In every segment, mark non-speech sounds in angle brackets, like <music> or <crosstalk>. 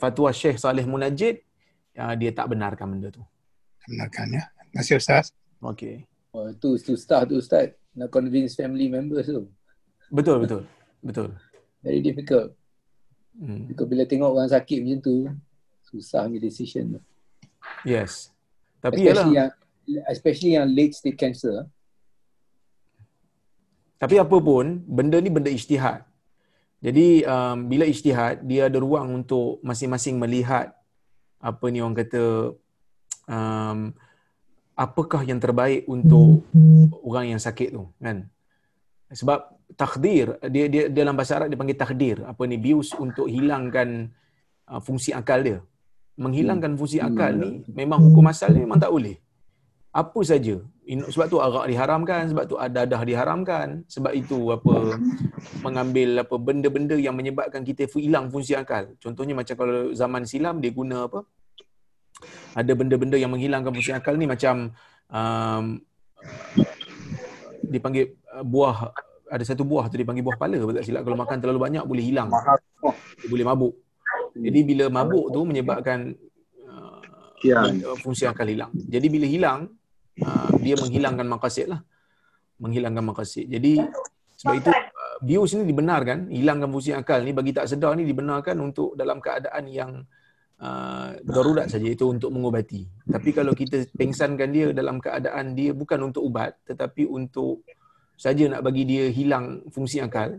fatwa Syekh Saleh Munajid uh, dia tak benarkan benda tu. Benarkan ya. Terima kasih Ustaz. Okey. Oh, tu susah tu Ustaz. Nak convince family members tu. Betul betul. Betul. Very difficult. Hmm. Because bila tengok orang sakit macam tu, susah ambil decision tu. Yes. Tapi especially yalah. yang especially yang late stage cancer. Tapi apa pun, benda ni benda ijtihad. Jadi um, bila ijtihad, dia ada ruang untuk masing-masing melihat apa ni orang kata um, apakah yang terbaik untuk orang yang sakit tu kan. Sebab takdir dia dia dalam bahasa Arab dia panggil takdir. Apa ni bius untuk hilangkan uh, fungsi akal dia. Menghilangkan fungsi akal ni memang hukum asal ni memang tak boleh. Apa saja. Sebab tu arak diharamkan, sebab tu dadah diharamkan, sebab itu apa mengambil apa benda-benda yang menyebabkan kita hilang fungsi akal. Contohnya macam kalau zaman silam dia guna apa? Ada benda-benda yang menghilangkan fungsi akal ni macam um, dipanggil uh, buah ada satu buah tu dipanggil buah pala kalau tak silap kalau makan terlalu banyak boleh hilang dia boleh mabuk jadi bila mabuk tu menyebabkan uh, Ya. uh, fungsi akal hilang jadi bila hilang uh, dia menghilangkan maqasid lah. Menghilangkan maqasid. Jadi sebab itu uh, bius ni dibenarkan. Hilangkan fungsi akal ni bagi tak sedar ni dibenarkan untuk dalam keadaan yang uh, darurat saja. Itu untuk mengubati tapi kalau kita pengsankan dia dalam keadaan dia bukan untuk ubat tetapi untuk saja nak bagi dia hilang fungsi akal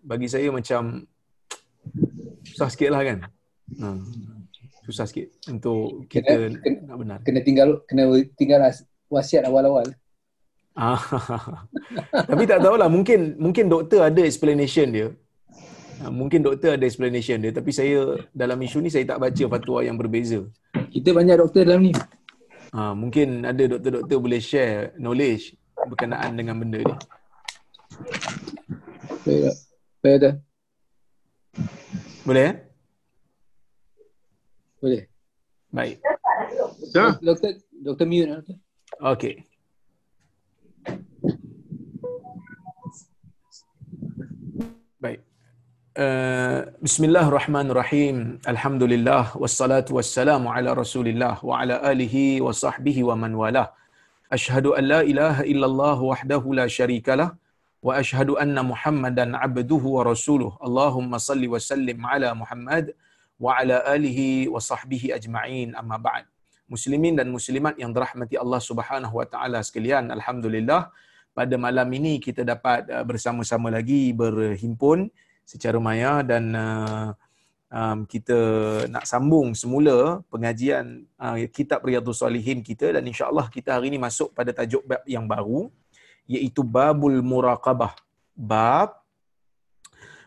bagi saya macam susah sikit lah kan? Ha. Susah sikit untuk kita Kena- kena- nak benar Kena tinggal kena tinggal as- wasiat awal-awal. Ah, <laughs> Tapi tak tahulah mungkin mungkin doktor ada explanation dia. Ah, Mungkin doktor ada explanation dia tapi saya dalam isu ni saya tak baca fatwa yang berbeza. Kita banyak doktor dalam ni. Ha, mungkin ada doktor-doktor boleh share knowledge berkenaan dengan benda ni. Baik tak? Baik tak? Boleh eh? Boleh. Baik. Ya. Doktor, doktor mute lah. Okey. Baik. Uh, Bismillahirrahmanirrahim. Alhamdulillah wassalatu wassalamu ala Rasulillah wa ala alihi wa sahbihi wa man walah. Ashhadu an la ilaha illallah wahdahu la syarikalah wa ashhadu anna Muhammadan abduhu wa rasuluh. Allahumma salli wa sallim ala Muhammad wa ala alihi wa sahbihi ajma'in. Amma ba'd. Muslimin dan muslimat yang dirahmati Allah Subhanahu wa taala sekalian, alhamdulillah pada malam ini kita dapat uh, bersama-sama lagi berhimpun secara maya dan uh, um, kita nak sambung semula pengajian uh, kitab Riyadhus Salihin kita dan insya-Allah kita hari ini masuk pada tajuk bab yang baru iaitu babul muraqabah. Bab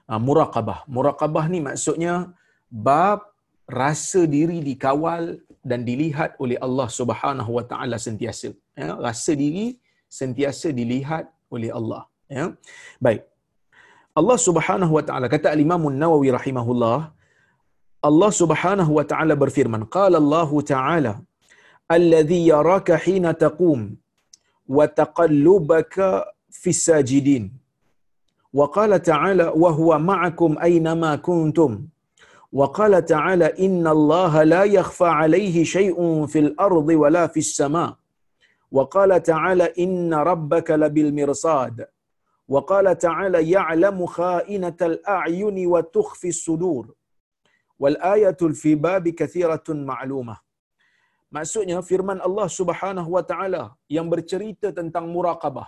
uh, muraqabah. Muraqabah ni maksudnya bab rasa diri dikawal dan dilihat oleh Allah Subhanahu wa taala sentiasa. Ya, rasa diri sentiasa dilihat oleh Allah. Ya. Baik. Allah Subhanahu wa taala kata Al-Imam An-Nawawi rahimahullah Allah Subhanahu wa taala berfirman qala Allah taala alladhi yaraka hina taqum wa taqallubaka fis sajidin wa qala ta'ala wa huwa ma'akum aynama kuntum وقال تعالى إن الله لا يخفى عليه شيء في الأرض ولا في السماء وقال تعالى إن ربك لبالمرصاد وقال تعالى يعلم خائنة الأعين وتخفي الصدور والآية في باب كثيرة معلومة Maksudnya firman Allah Subhanahu wa taala yang bercerita tentang muraqabah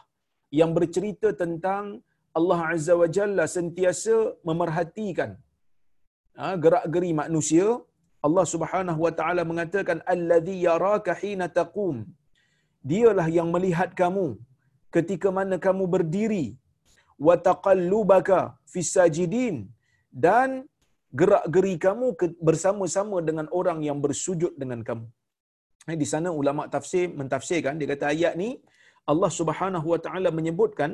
yang bercerita tentang Allah Azza wa Jalla sentiasa memerhatikan ha, gerak-geri manusia Allah Subhanahu wa taala mengatakan allazi yaraka hina taqum. Dialah yang melihat kamu ketika mana kamu berdiri. Wa taqallubaka fis sajidin. Dan gerak-geri kamu bersama-sama dengan orang yang bersujud dengan kamu. Di sana ulama tafsir mentafsirkan dia kata ayat ni Allah Subhanahu wa taala menyebutkan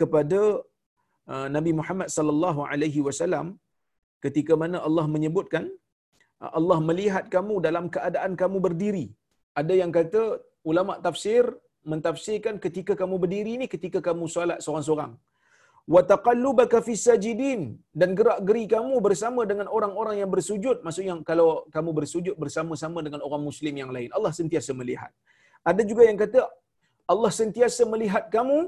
kepada Nabi Muhammad sallallahu alaihi wasallam ketika mana Allah menyebutkan Allah melihat kamu dalam keadaan kamu berdiri. Ada yang kata ulama tafsir mentafsirkan ketika kamu berdiri ni ketika kamu solat seorang-seorang. wa taqallubaka fis sajidin dan gerak-geri kamu bersama dengan orang-orang yang bersujud maksudnya kalau kamu bersujud bersama-sama dengan orang muslim yang lain Allah sentiasa melihat ada juga yang kata Allah sentiasa melihat kamu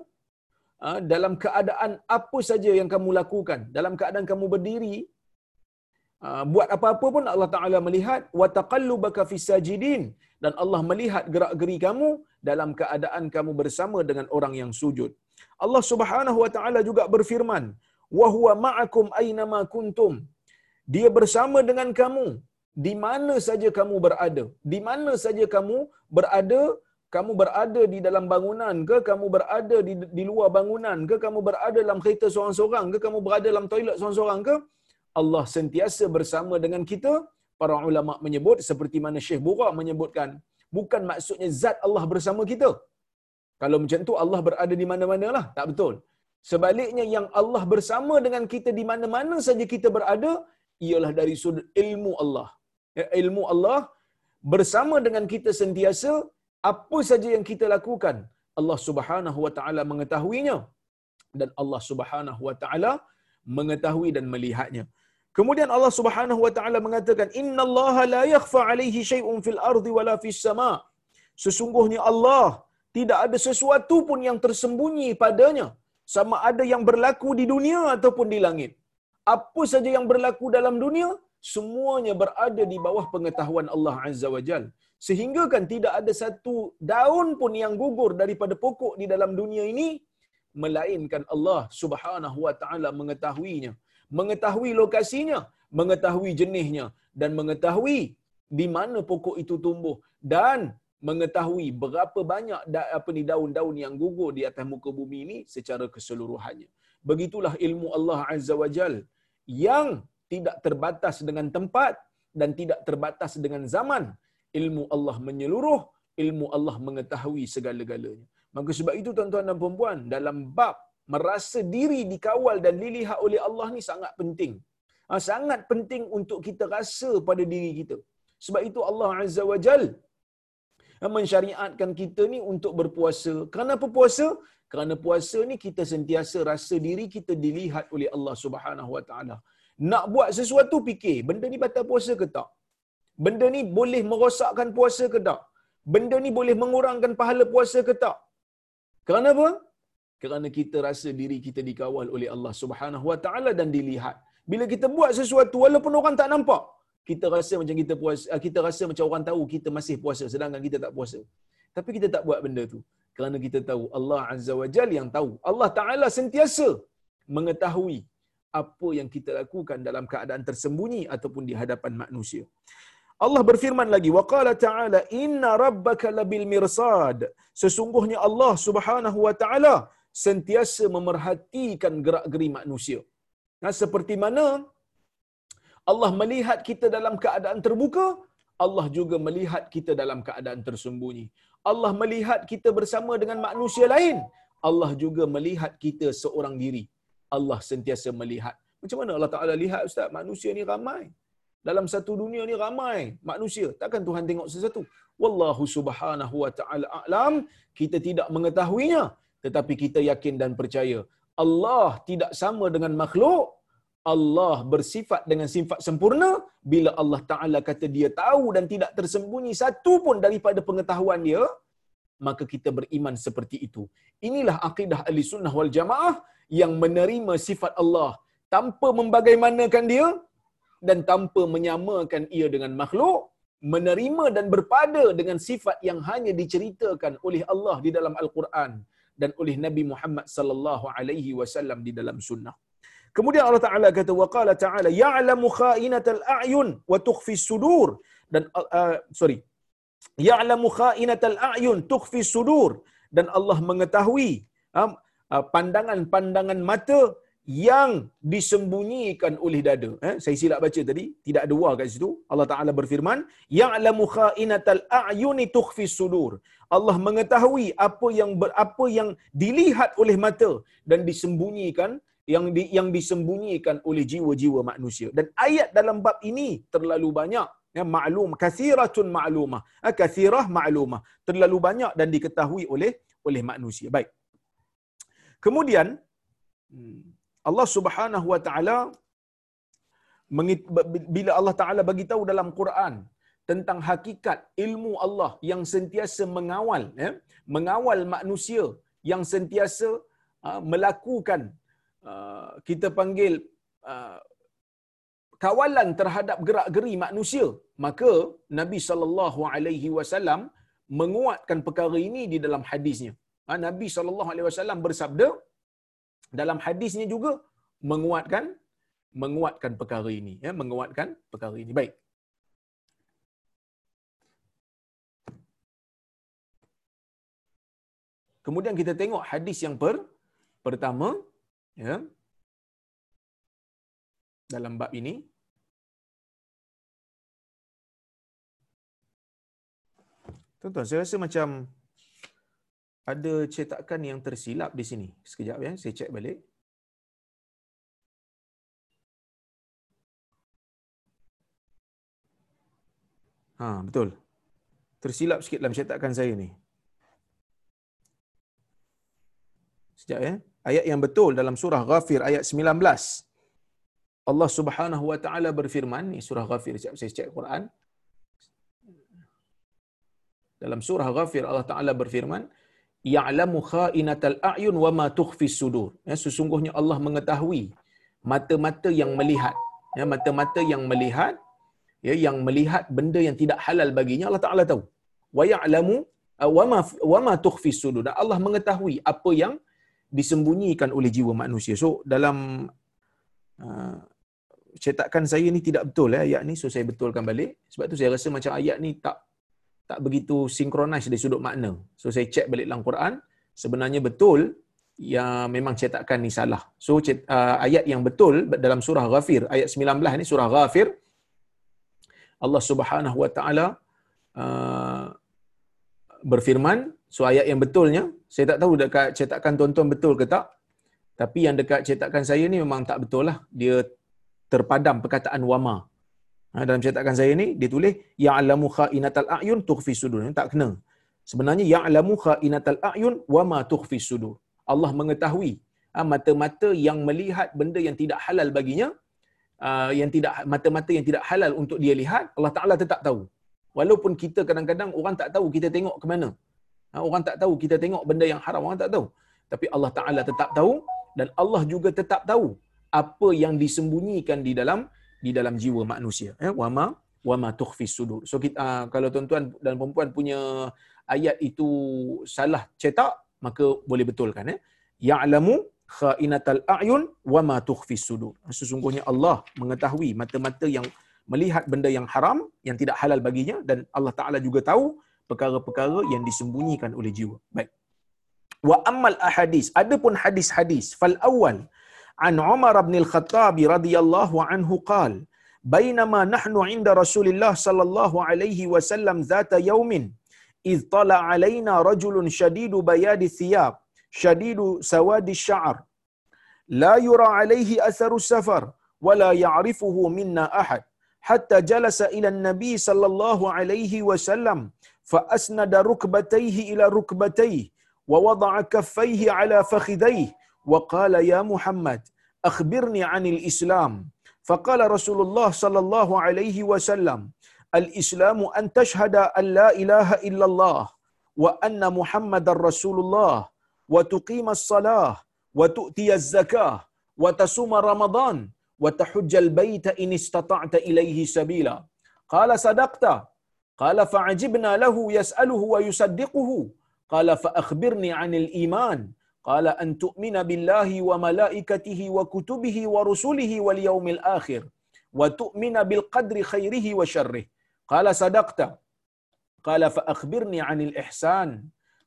ah, dalam keadaan apa saja yang kamu lakukan dalam keadaan kamu berdiri buat apa-apa pun Allah Taala melihat wa taqallubaka fis sajidin dan Allah melihat gerak-geri kamu dalam keadaan kamu bersama dengan orang yang sujud. Allah Subhanahu wa taala juga berfirman, "Wa huwa ma'akum aynama kuntum." Dia bersama dengan kamu di mana saja kamu berada. Di mana saja kamu berada, kamu berada di dalam bangunan ke, kamu berada di, di luar bangunan ke, kamu berada dalam kereta seorang-seorang ke, kamu berada dalam toilet seorang-seorang ke, Allah sentiasa bersama dengan kita. Para ulama menyebut seperti mana Syekh Bura menyebutkan, bukan maksudnya zat Allah bersama kita. Kalau macam tu Allah berada di mana-mana lah. Tak betul. Sebaliknya yang Allah bersama dengan kita di mana-mana saja kita berada, ialah dari sudut ilmu Allah. Ya, ilmu Allah bersama dengan kita sentiasa, apa saja yang kita lakukan, Allah subhanahu wa ta'ala mengetahuinya. Dan Allah subhanahu wa ta'ala mengetahui dan melihatnya. Kemudian Allah Subhanahu wa taala mengatakan Inna Allah la yakhfa alaihi syai'un fil ardi wala fis sama. Sesungguhnya Allah tidak ada sesuatu pun yang tersembunyi padanya sama ada yang berlaku di dunia ataupun di langit. Apa saja yang berlaku dalam dunia semuanya berada di bawah pengetahuan Allah Azza wa Jal. Sehingga kan tidak ada satu daun pun yang gugur daripada pokok di dalam dunia ini melainkan Allah Subhanahu wa taala mengetahuinya mengetahui lokasinya, mengetahui jenisnya dan mengetahui di mana pokok itu tumbuh dan mengetahui berapa banyak apa ni daun-daun yang gugur di atas muka bumi ini secara keseluruhannya. Begitulah ilmu Allah Azza wa Jal yang tidak terbatas dengan tempat dan tidak terbatas dengan zaman. Ilmu Allah menyeluruh, ilmu Allah mengetahui segala-galanya. Maka sebab itu tuan-tuan dan puan dalam bab merasa diri dikawal dan dilihat oleh Allah ni sangat penting. Ha, sangat penting untuk kita rasa pada diri kita. Sebab itu Allah Azza wa Jal mensyariatkan kita ni untuk berpuasa. Kerana apa puasa? Kerana puasa ni kita sentiasa rasa diri kita dilihat oleh Allah Subhanahu wa taala. Nak buat sesuatu fikir, benda ni batal puasa ke tak? Benda ni boleh merosakkan puasa ke tak? Benda ni boleh mengurangkan pahala puasa ke tak? Kerana apa? Kerana kita rasa diri kita dikawal oleh Allah Subhanahu Wa Taala dan dilihat. Bila kita buat sesuatu walaupun orang tak nampak, kita rasa macam kita puasa, ah, kita rasa macam orang tahu kita masih puasa sedangkan kita tak puasa. Tapi kita tak buat benda tu kerana kita tahu Allah Azza wa Jalla yang tahu. Allah Taala sentiasa mengetahui apa yang kita lakukan dalam keadaan tersembunyi ataupun di hadapan manusia. Allah berfirman lagi waqala ta'ala inna rabbaka labil mirsad sesungguhnya Allah Subhanahu wa taala sentiasa memerhatikan gerak-geri manusia. Nah, seperti mana Allah melihat kita dalam keadaan terbuka, Allah juga melihat kita dalam keadaan tersembunyi. Allah melihat kita bersama dengan manusia lain, Allah juga melihat kita seorang diri. Allah sentiasa melihat. Macam mana Allah Taala lihat ustaz? Manusia ni ramai. Dalam satu dunia ni ramai manusia. Takkan Tuhan tengok sesuatu? Wallahu subhanahu wa ta'ala a'lam. Kita tidak mengetahuinya tetapi kita yakin dan percaya Allah tidak sama dengan makhluk. Allah bersifat dengan sifat sempurna. Bila Allah Taala kata dia tahu dan tidak tersembunyi satu pun daripada pengetahuan dia maka kita beriman seperti itu. Inilah akidah ahli sunnah wal jamaah yang menerima sifat Allah tanpa membagaimanakan dia dan tanpa menyamakan ia dengan makhluk menerima dan berpada dengan sifat yang hanya diceritakan oleh Allah di dalam al-Quran dan oleh Nabi Muhammad sallallahu alaihi wasallam di dalam sunnah. Kemudian Allah Taala kata wa qala ta'ala ya'lamu kha'inatal a'yun wa tukhfi sudur. Dan uh, sorry. Ya'lamu kha'inatal a'yun tukhfi sudur. Dan Allah mengetahui uh, pandangan-pandangan mata yang disembunyikan oleh dada. Eh, saya silap baca tadi, tidak ada wa kat situ. Allah Taala berfirman, "Ya'lamu kha'inatal a'yuni tukhfi sudur." Allah mengetahui apa yang ber, apa yang dilihat oleh mata dan disembunyikan yang di, yang disembunyikan oleh jiwa-jiwa manusia. Dan ayat dalam bab ini terlalu banyak ya maklum kathiratun ma'lumah. Eh, kathirah ma'lumah. Terlalu banyak dan diketahui oleh oleh manusia. Baik. Kemudian Hmm. Allah Subhanahu wa taala bila Allah Taala bagi tahu dalam Quran tentang hakikat ilmu Allah yang sentiasa mengawal ya mengawal manusia yang sentiasa uh, melakukan uh, kita panggil uh, kawalan terhadap gerak-geri manusia maka Nabi sallallahu alaihi wasallam menguatkan perkara ini di dalam hadisnya. Ha, Nabi sallallahu alaihi wasallam bersabda dalam hadisnya juga menguatkan menguatkan perkara ini ya menguatkan perkara ini. Baik. Kemudian kita tengok hadis yang per, pertama ya dalam bab ini. Tuan-tuan, saya rasa macam ada cetakan yang tersilap di sini. Sekejap ya, saya cek balik. Ha, betul. Tersilap sikit dalam cetakan saya ni. Sekejap ya. Ayat yang betul dalam surah Ghafir ayat 19. Allah Subhanahu wa taala berfirman, ni surah Ghafir, sekejap saya cek Quran. Dalam surah Ghafir Allah Taala berfirman, "Ya'lamu kha'inatal a'yun wa ma tukhfi sudur." Ya, sesungguhnya Allah mengetahui mata-mata yang melihat, ya, mata-mata yang melihat, ya, yang melihat benda yang tidak halal baginya Allah Taala tahu. Wa ya'lamu uh, wa ma wa ma tukhfi sudur. Dan Allah mengetahui apa yang disembunyikan oleh jiwa manusia. So dalam uh, cetakan saya ni tidak betul ya ayat ni so saya betulkan balik sebab tu saya rasa macam ayat ni tak tak begitu sinkronis dari sudut makna. So saya cek balik dalam Quran, sebenarnya betul ya memang cetakan ni salah. So cet, uh, ayat yang betul dalam surah Ghafir ayat 19 ni surah Ghafir Allah Subhanahu wa taala uh, berfirman so ayat yang betulnya saya tak tahu dekat cetakan tuan-tuan betul ke tak tapi yang dekat cetakan saya ni memang tak betul lah dia terpadam perkataan wama Ha, dalam cetakan saya ni dia tulis ya'lamu kha'inatal a'yun tukhfi sudur. Tak kena. Sebenarnya ya'lamu kha'inatal a'yun wa ma tukhfi sudur. Allah mengetahui ha, mata-mata yang melihat benda yang tidak halal baginya uh, yang tidak mata-mata yang tidak halal untuk dia lihat Allah Taala tetap tahu. Walaupun kita kadang-kadang orang tak tahu kita tengok ke mana. Ha, orang tak tahu kita tengok benda yang haram orang tak tahu. Tapi Allah Taala tetap tahu dan Allah juga tetap tahu apa yang disembunyikan di dalam di dalam jiwa manusia. Ya wama wama tukhfis sudur. So kita uh, kalau tuan-tuan dan puan punya ayat itu salah cetak maka boleh betulkan ya ya'lamu kha'inatal a'yun wama tukhfis sudur. Sesungguhnya Allah mengetahui mata-mata yang melihat benda yang haram yang tidak halal baginya dan Allah Taala juga tahu perkara-perkara yang disembunyikan oleh jiwa. Baik. Wa ammal ahadis adapun hadis-hadis fal awal عن عمر بن الخطاب رضي الله عنه قال بينما نحن عند رسول الله صلى الله عليه وسلم ذات يوم إذ طلع علينا رجل شديد بياد الثياب شديد سواد الشعر. لا يرى عليه أثر السفر ولا يعرفه منا أحد. حتى جلس إلى النبي صلى الله عليه وسلم فأسند ركبتيه إلى ركبتيه ووضع كفيه على فخذيه وقال يا محمد أخبرني عن الإسلام. فقال رسول الله صلى الله عليه وسلم الإسلام أن تشهد أن لا إله إلا الله وأن محمد رسول الله وتقيم الصلاة وتؤتي الزكاة وتصوم رمضان وتحج البيت إن استطعت إليه سبيلا. قال صدقت. قال فعجبنا له يسأله ويصدقه. قال فأخبرني عن الإيمان. قال أن تؤمن بالله وملائكته وكتبه ورسله واليوم الآخر وتؤمن بالقدر خيره وشره. قال صدقت. قال فأخبرني عن الإحسان.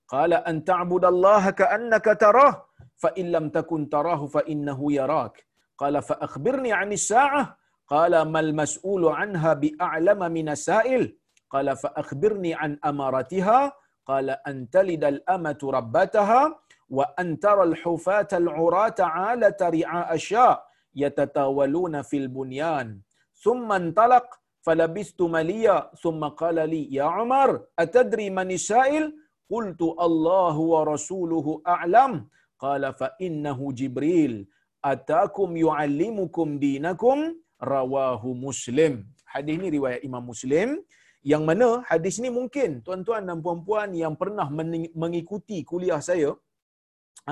قال أن تعبد الله كأنك تراه فإن لم تكن تراه فإنه يراك. قال فأخبرني عن الساعة. قال ما المسؤول عنها بأعلم من السائل. قال فأخبرني عن أمارتها. قال أن تلد الأمة ربتها. وأن ترى الحفاة العراة عالة رعاء الشاء يتطاولون في البنيان ثم انطلق فلبست مليا ثم قال لي يا عمر أتدري من السائل؟ قلت الله ورسوله أعلم قال فإنه جبريل أتاكم يعلمكم دينكم رواه مسلم حديث ini riwayat Imam Muslim yang mana hadis ni mungkin tuan-tuan dan puan-puan yang pernah mengikuti kuliah saya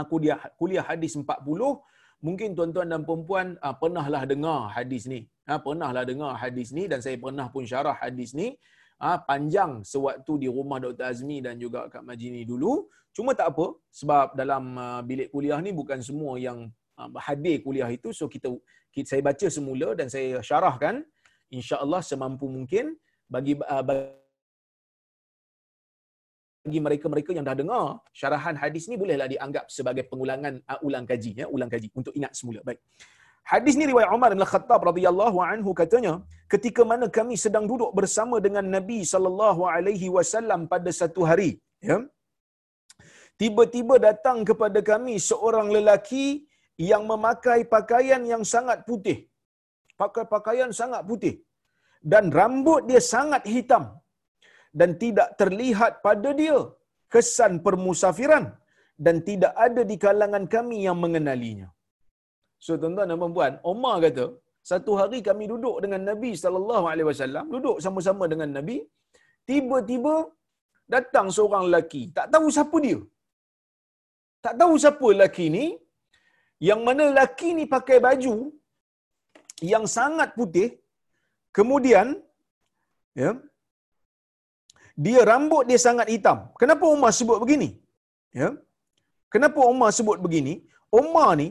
aku dia kuliah hadis 40 mungkin tuan-tuan dan puan-puan uh, pernahlah dengar hadis ni. Ha, pernahlah dengar hadis ni dan saya pernah pun syarah hadis ni. Ha, panjang sewaktu di rumah Dr. Azmi dan juga Kak Majini dulu. Cuma tak apa sebab dalam uh, bilik kuliah ni bukan semua yang uh, hadir kuliah itu. So kita, kita saya baca semula dan saya syarahkan. insya-Allah semampu mungkin bagi uh, bagi mereka-mereka yang dah dengar syarahan hadis ni bolehlah dianggap sebagai pengulangan uh, ulang kaji ya ulang kaji untuk ingat semula. Baik. Hadis ni riwayat Umar bin Khattab radhiyallahu anhu katanya ketika mana kami sedang duduk bersama dengan Nabi sallallahu alaihi wasallam pada satu hari ya tiba-tiba datang kepada kami seorang lelaki yang memakai pakaian yang sangat putih. Pakai pakaian sangat putih. Dan rambut dia sangat hitam dan tidak terlihat pada dia kesan permusafiran dan tidak ada di kalangan kami yang mengenalinya. So tuan-tuan dan puan Omar kata, satu hari kami duduk dengan Nabi sallallahu alaihi wasallam, duduk sama-sama dengan Nabi, tiba-tiba datang seorang lelaki, tak tahu siapa dia. Tak tahu siapa lelaki ni, yang mana lelaki ni pakai baju yang sangat putih, kemudian ya, dia rambut dia sangat hitam. Kenapa Umar sebut begini? Ya. Kenapa Umar sebut begini? Umar ni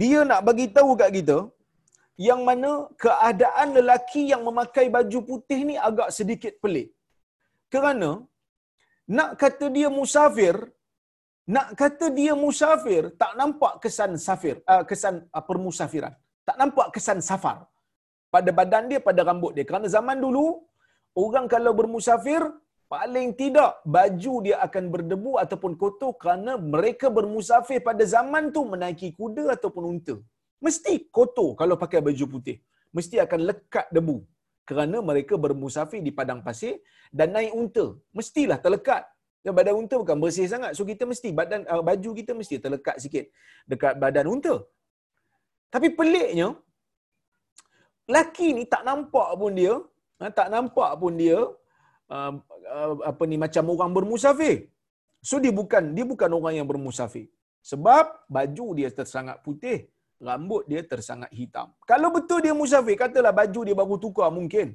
dia nak bagi tahu kat kita yang mana keadaan lelaki yang memakai baju putih ni agak sedikit pelik. Kerana nak kata dia musafir, nak kata dia musafir tak nampak kesan safir, uh, kesan uh, permusafiran. Tak nampak kesan safar pada badan dia, pada rambut dia. Kerana zaman dulu orang kalau bermusafir paling tidak baju dia akan berdebu ataupun kotor kerana mereka bermusafir pada zaman tu menaiki kuda ataupun unta. Mesti kotor kalau pakai baju putih. Mesti akan lekat debu kerana mereka bermusafir di padang pasir dan naik unta. Mestilah terlekat. Dan badan unta bukan bersih sangat. So kita mesti badan uh, baju kita mesti terlekat sikit dekat badan unta. Tapi peliknya laki ni tak nampak pun dia, ha, tak nampak pun dia uh, uh, apa ni macam orang bermusafir. So dia bukan dia bukan orang yang bermusafir. Sebab baju dia tersangat putih, rambut dia tersangat hitam. Kalau betul dia musafir, katalah baju dia baru tukar mungkin.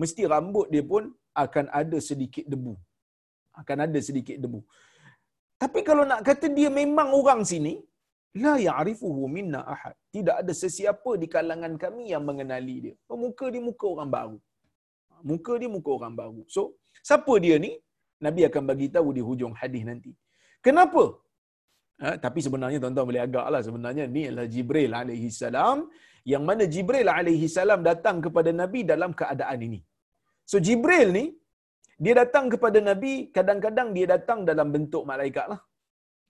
Mesti rambut dia pun akan ada sedikit debu. Akan ada sedikit debu. Tapi kalau nak kata dia memang orang sini, la ya'rifuhu minna ahad. Tidak ada sesiapa di kalangan kami yang mengenali dia. Muka dia muka orang baru. Muka dia muka orang baru. So, siapa dia ni? Nabi akan bagi tahu di hujung hadis nanti. Kenapa? Ha, tapi sebenarnya tuan-tuan boleh agaklah sebenarnya ni adalah Jibril alaihi salam yang mana Jibril alaihi salam datang kepada Nabi dalam keadaan ini. So Jibril ni dia datang kepada Nabi kadang-kadang dia datang dalam bentuk malaikat lah.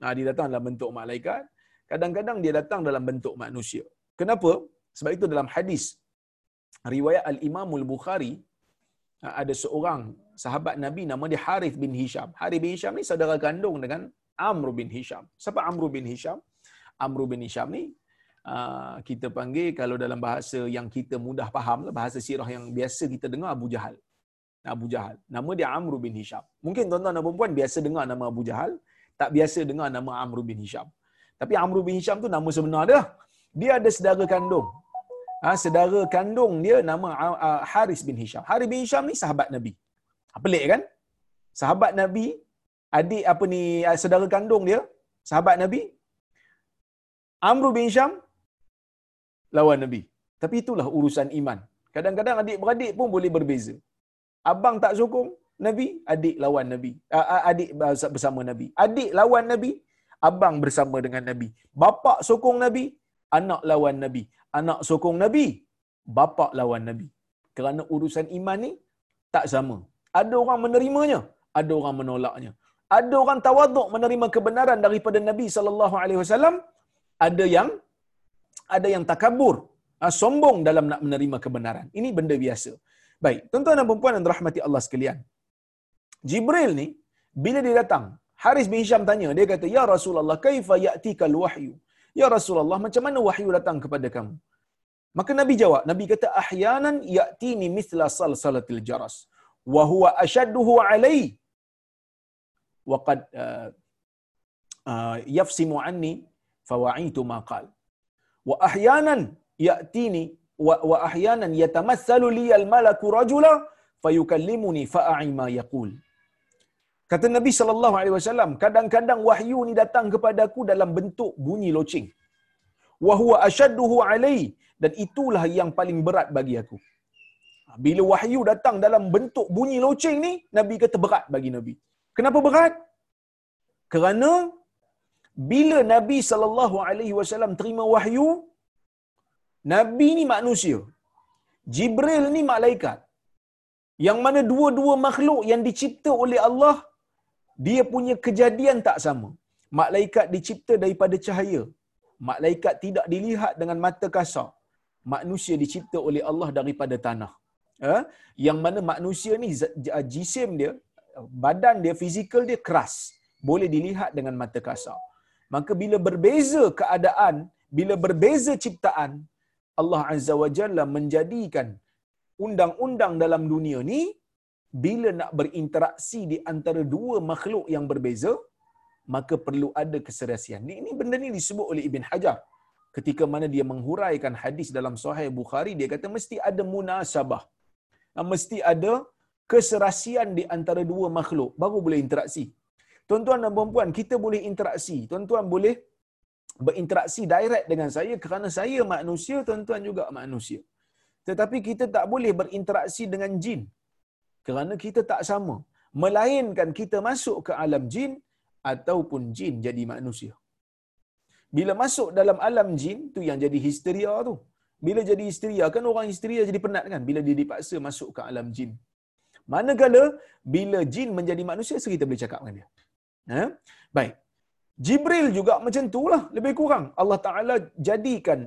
Ha, dia datang dalam bentuk malaikat. Kadang-kadang dia datang dalam bentuk manusia. Kenapa? Sebab itu dalam hadis riwayat Al-Imamul Bukhari Ha, ada seorang sahabat Nabi nama dia Harith bin Hisham. Harith bin Hisham ni saudara kandung dengan Amr bin Hisham. Siapa Amr bin Hisham? Amr bin Hisham ni uh, kita panggil kalau dalam bahasa yang kita mudah faham, bahasa sirah yang biasa kita dengar Abu Jahal. Abu Jahal. Nama dia Amr bin Hisham. Mungkin tuan-tuan dan puan biasa dengar nama Abu Jahal, tak biasa dengar nama Amr bin Hisham. Tapi Amr bin Hisham tu nama sebenar dia. Dia ada saudara kandung ha, saudara kandung dia nama uh, Haris bin Hisham. Haris bin Hisham ni sahabat Nabi. Pelik kan? Sahabat Nabi, adik apa ni saudara kandung dia, sahabat Nabi. Amr bin Hisham lawan Nabi. Tapi itulah urusan iman. Kadang-kadang adik-beradik pun boleh berbeza. Abang tak sokong Nabi, adik lawan Nabi. Adik bersama Nabi. Adik lawan Nabi, abang bersama dengan Nabi. Bapa sokong Nabi, anak lawan Nabi anak sokong Nabi, bapa lawan Nabi. Kerana urusan iman ni tak sama. Ada orang menerimanya, ada orang menolaknya. Ada orang tawaduk menerima kebenaran daripada Nabi sallallahu alaihi wasallam, ada yang ada yang takabur, ah, sombong dalam nak menerima kebenaran. Ini benda biasa. Baik, tuan-tuan dan puan-puan yang dirahmati Allah sekalian. Jibril ni bila dia datang, Haris bin Hisham tanya, dia kata, "Ya Rasulullah, kaifa ya'tikal wahyu?" Ya Rasulullah, macam mana wahyu datang kepada kamu? Maka Nabi jawab, Nabi kata, "Ahyanan ya'tini mithla salsalatil jaras, wa huwa ashadduhu alai." Wa qad uh, uh, yafsimu anni fawa'itu ma qala. Wa ahyanan ya'tini wa, wa ahyanan yatamathalu li al-malaku rajula fayukallimuni fa'a'i ma yaqul. Kata Nabi sallallahu alaihi wasallam, kadang-kadang wahyu ni datang kepada aku dalam bentuk bunyi loceng. Wa huwa ashadduhu alai dan itulah yang paling berat bagi aku. Bila wahyu datang dalam bentuk bunyi loceng ni, Nabi kata berat bagi Nabi. Kenapa berat? Kerana bila Nabi sallallahu alaihi wasallam terima wahyu, Nabi ni manusia. Jibril ni malaikat. Yang mana dua-dua makhluk yang dicipta oleh Allah, dia punya kejadian tak sama. Malaikat dicipta daripada cahaya. Malaikat tidak dilihat dengan mata kasar. Manusia dicipta oleh Allah daripada tanah. Eh? Yang mana manusia ni jisim dia, badan dia, fizikal dia keras. Boleh dilihat dengan mata kasar. Maka bila berbeza keadaan, bila berbeza ciptaan, Allah Azza wa Jalla menjadikan undang-undang dalam dunia ni bila nak berinteraksi di antara dua makhluk yang berbeza maka perlu ada keserasian. Ini benda ni disebut oleh Ibn Hajar ketika mana dia menghuraikan hadis dalam Sahih Bukhari dia kata mesti ada munasabah. Mesti ada keserasian di antara dua makhluk baru boleh interaksi. Tuan-tuan dan puan-puan, kita boleh interaksi. Tuan-tuan boleh berinteraksi direct dengan saya kerana saya manusia, tuan-tuan juga manusia. Tetapi kita tak boleh berinteraksi dengan jin kerana kita tak sama. Melainkan kita masuk ke alam jin ataupun jin jadi manusia. Bila masuk dalam alam jin, tu yang jadi histeria tu. Bila jadi histeria, kan orang histeria jadi penat kan? Bila dia dipaksa masuk ke alam jin. Manakala, bila jin menjadi manusia, so kita boleh cakap dengan dia. Ha? Baik. Jibril juga macam tu lah, lebih kurang. Allah Ta'ala jadikan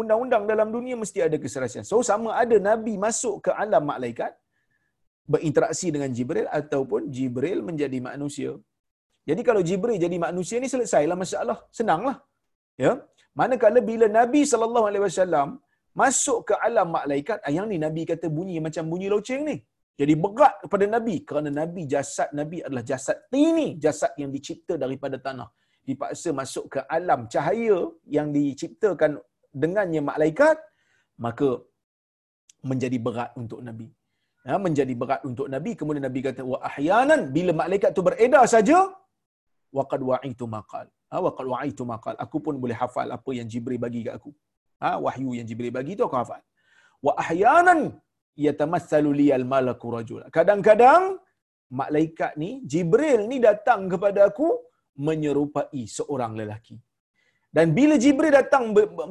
undang-undang dalam dunia mesti ada keserasian. So, sama ada Nabi masuk ke alam malaikat, berinteraksi dengan Jibril ataupun Jibril menjadi manusia. Jadi kalau Jibril jadi manusia ni selesailah masalah. Senanglah. Ya. Manakala bila Nabi sallallahu alaihi wasallam masuk ke alam malaikat, ah, yang ni Nabi kata bunyi macam bunyi loceng ni. Jadi berat kepada Nabi kerana Nabi jasad Nabi adalah jasad tini, jasad yang dicipta daripada tanah. Dipaksa masuk ke alam cahaya yang diciptakan dengannya malaikat, maka menjadi berat untuk Nabi ya, menjadi berat untuk Nabi. Kemudian Nabi kata, wa ahyanan, bila malaikat tu beredar saja, waqad wa'itu maqal. Ha, waqad wa'itu maqal. Aku pun boleh hafal apa yang Jibril bagi kat aku. Ha, wahyu yang Jibril bagi tu aku hafal. Wa ahyanan, yatamathalu liyal malaku rajul. Kadang-kadang, malaikat ni, Jibril ni datang kepada aku, menyerupai seorang lelaki. Dan bila Jibril datang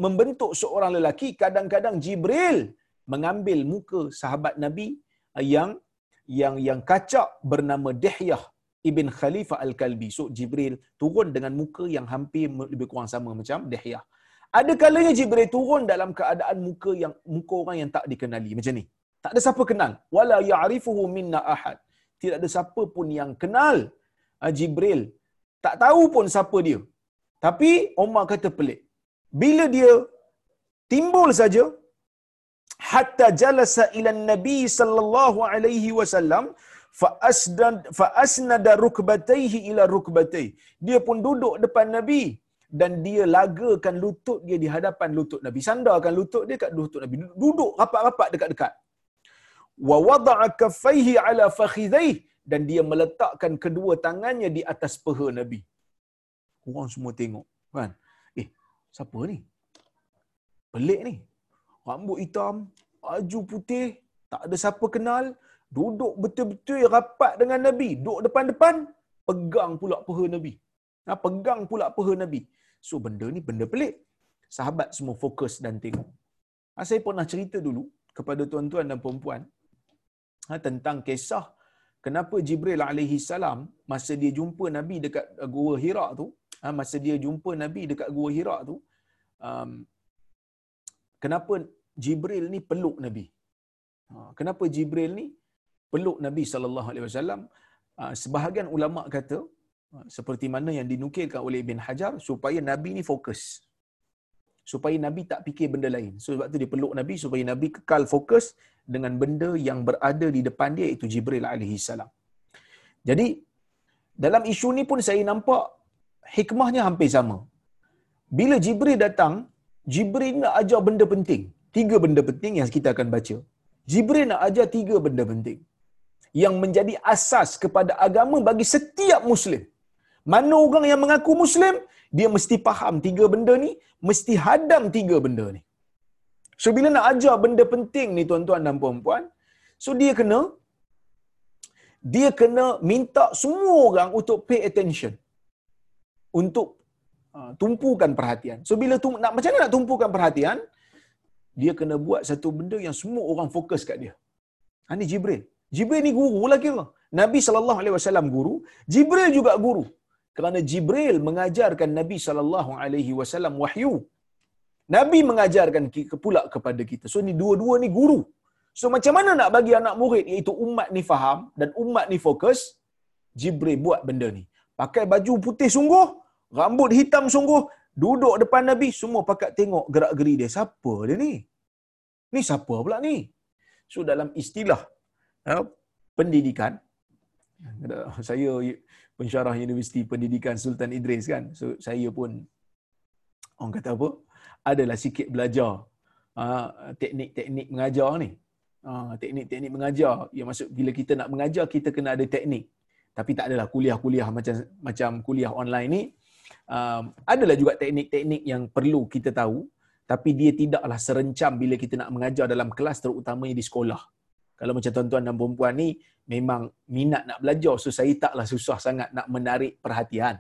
membentuk seorang lelaki, kadang-kadang Jibril mengambil muka sahabat Nabi yang yang yang kacak bernama Dihyah ibn Khalifah al-Kalbi. So Jibril turun dengan muka yang hampir lebih kurang sama macam Dihyah. Ada kalanya Jibril turun dalam keadaan muka yang muka orang yang tak dikenali macam ni. Tak ada siapa kenal. Wala ya'rifuhu minna ahad. Tidak ada siapa pun yang kenal ah, Jibril. Tak tahu pun siapa dia. Tapi Umar kata pelik. Bila dia timbul saja, hatta jalasa ila nabi sallallahu alaihi wasallam fa asdad fa asnada rukbatayhi ila rukbatayhi dia pun duduk depan nabi dan dia lagakan lutut dia di hadapan lutut nabi. Sandarkan lutut dia kat lutut nabi. Duduk rapat-rapat dekat-dekat. Wa wada'a kaffaihi ala fakhidhaihi dan dia meletakkan kedua tangannya di atas peha nabi. Orang semua tengok kan? Eh siapa ni? Pelik ni rambut hitam, baju putih, tak ada siapa kenal, duduk betul-betul rapat dengan Nabi, duduk depan-depan, pegang pula peha Nabi. Ha, pegang pula peha Nabi. So benda ni benda pelik. Sahabat semua fokus dan tengok. Ha, saya pernah cerita dulu kepada tuan-tuan dan perempuan ha, tentang kisah kenapa Jibril alaihi salam masa dia jumpa Nabi dekat Gua Hira tu, ha, masa dia jumpa Nabi dekat Gua Hira tu, um, kenapa Jibril ni peluk Nabi. Ha, kenapa Jibril ni peluk Nabi sallallahu alaihi wasallam? Ha, sebahagian ulama kata seperti mana yang dinukilkan oleh Ibn Hajar supaya Nabi ni fokus. Supaya Nabi tak fikir benda lain. So, sebab tu dia peluk Nabi supaya Nabi kekal fokus dengan benda yang berada di depan dia iaitu Jibril alaihi salam. Jadi dalam isu ni pun saya nampak hikmahnya hampir sama. Bila Jibril datang, Jibril nak ajar benda penting. Tiga benda penting yang kita akan baca. Jibril nak ajar tiga benda penting. Yang menjadi asas kepada agama bagi setiap Muslim. Mana orang yang mengaku Muslim, dia mesti faham tiga benda ni, mesti hadam tiga benda ni. So bila nak ajar benda penting ni tuan-tuan dan puan-puan, so dia kena dia kena minta semua orang untuk pay attention. Untuk uh, tumpukan perhatian. So bila tu, nak macam mana nak tumpukan perhatian? Dia kena buat satu benda yang semua orang fokus kat dia. Ini Jibril. Jibril ni guru lah kira. Nabi sallallahu alaihi wasallam guru, Jibril juga guru. Kerana Jibril mengajarkan Nabi sallallahu alaihi wasallam wahyu. Nabi mengajarkan pula kepada kita. So ni dua-dua ni guru. So macam mana nak bagi anak murid iaitu umat ni faham dan umat ni fokus? Jibril buat benda ni. Pakai baju putih sungguh, rambut hitam sungguh, duduk depan Nabi, semua pakat tengok gerak-geri dia. Siapa dia ni? Ni siapa pula ni? So dalam istilah ya, pendidikan, saya pensyarah Universiti Pendidikan Sultan Idris kan. So saya pun orang kata apa? Adalah sikit belajar uh, teknik-teknik mengajar ni. Uh, teknik-teknik mengajar. Ya maksud bila kita nak mengajar kita kena ada teknik. Tapi tak adalah kuliah-kuliah macam macam kuliah online ni. Um, adalah juga teknik-teknik yang perlu kita tahu tapi dia tidaklah serencam bila kita nak mengajar dalam kelas terutamanya di sekolah. Kalau macam tuan-tuan dan perempuan ni memang minat nak belajar so saya taklah susah sangat nak menarik perhatian.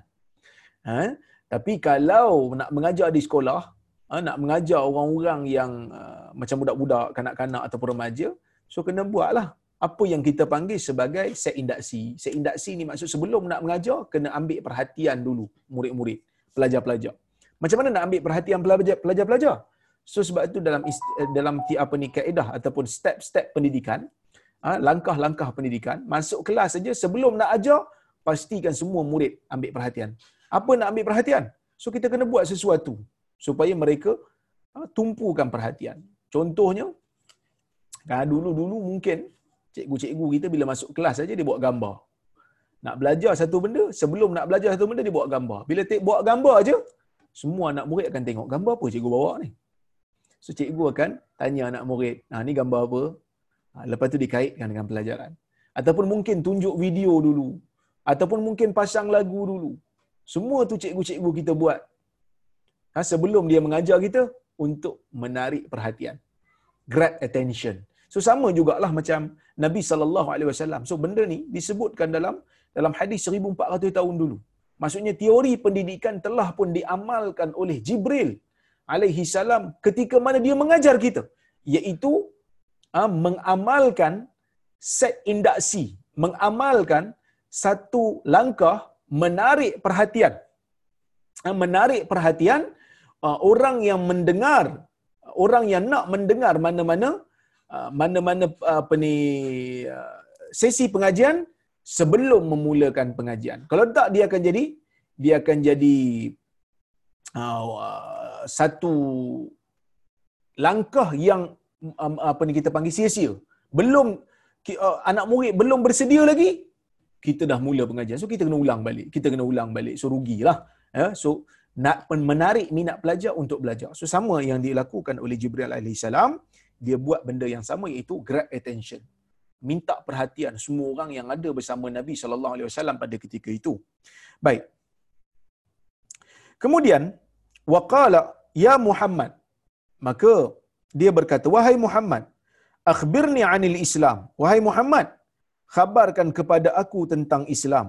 Ha? Tapi kalau nak mengajar di sekolah, ha, nak mengajar orang-orang yang uh, macam budak-budak, kanak-kanak ataupun remaja, so kena buatlah apa yang kita panggil sebagai set induksi. Set induksi ni maksud sebelum nak mengajar, kena ambil perhatian dulu murid-murid, pelajar-pelajar. Macam mana nak ambil perhatian pelajar-pelajar? So sebab itu dalam dalam apa ni kaedah ataupun step-step pendidikan, ha, langkah-langkah pendidikan, masuk kelas saja sebelum nak ajar, pastikan semua murid ambil perhatian. Apa nak ambil perhatian? So kita kena buat sesuatu supaya mereka ha, tumpukan perhatian. Contohnya, dulu-dulu mungkin cikgu-cikgu kita bila masuk kelas saja dia buat gambar. Nak belajar satu benda, sebelum nak belajar satu benda dia buat gambar. Bila tek buat gambar aja, semua anak murid akan tengok gambar apa cikgu bawa ni. So cikgu akan tanya anak murid, "Nah, ni gambar apa?" Ha, lepas tu dikaitkan dengan pelajaran. Ataupun mungkin tunjuk video dulu. Ataupun mungkin pasang lagu dulu. Semua tu cikgu-cikgu kita buat. Ha, sebelum dia mengajar kita untuk menarik perhatian. Grab attention. So sama jugalah macam Nabi sallallahu alaihi wasallam. So benda ni disebutkan dalam dalam hadis 1400 tahun dulu. Maksudnya teori pendidikan telah pun diamalkan oleh Jibril alaihi salam ketika mana dia mengajar kita iaitu ha, mengamalkan set induksi, mengamalkan satu langkah menarik perhatian. Ha, menarik perhatian uh, orang yang mendengar, orang yang nak mendengar mana-mana mana-mana uh, apa ni uh, sesi pengajian sebelum memulakan pengajian. Kalau tak dia akan jadi dia akan jadi uh, satu langkah yang um, apa ni kita panggil sia-sia. Belum uh, anak murid belum bersedia lagi kita dah mula pengajian. So kita kena ulang balik. Kita kena ulang balik. So rugilah. Ya. So nak menarik minat pelajar untuk belajar. So sama yang dilakukan oleh Jibril alaihissalam, dia buat benda yang sama iaitu grab attention. Minta perhatian semua orang yang ada bersama Nabi sallallahu alaihi wasallam pada ketika itu. Baik. Kemudian waqala ya Muhammad. Maka dia berkata, "Wahai Muhammad, akhbirni 'anil Islam." Wahai Muhammad, khabarkan kepada aku tentang Islam.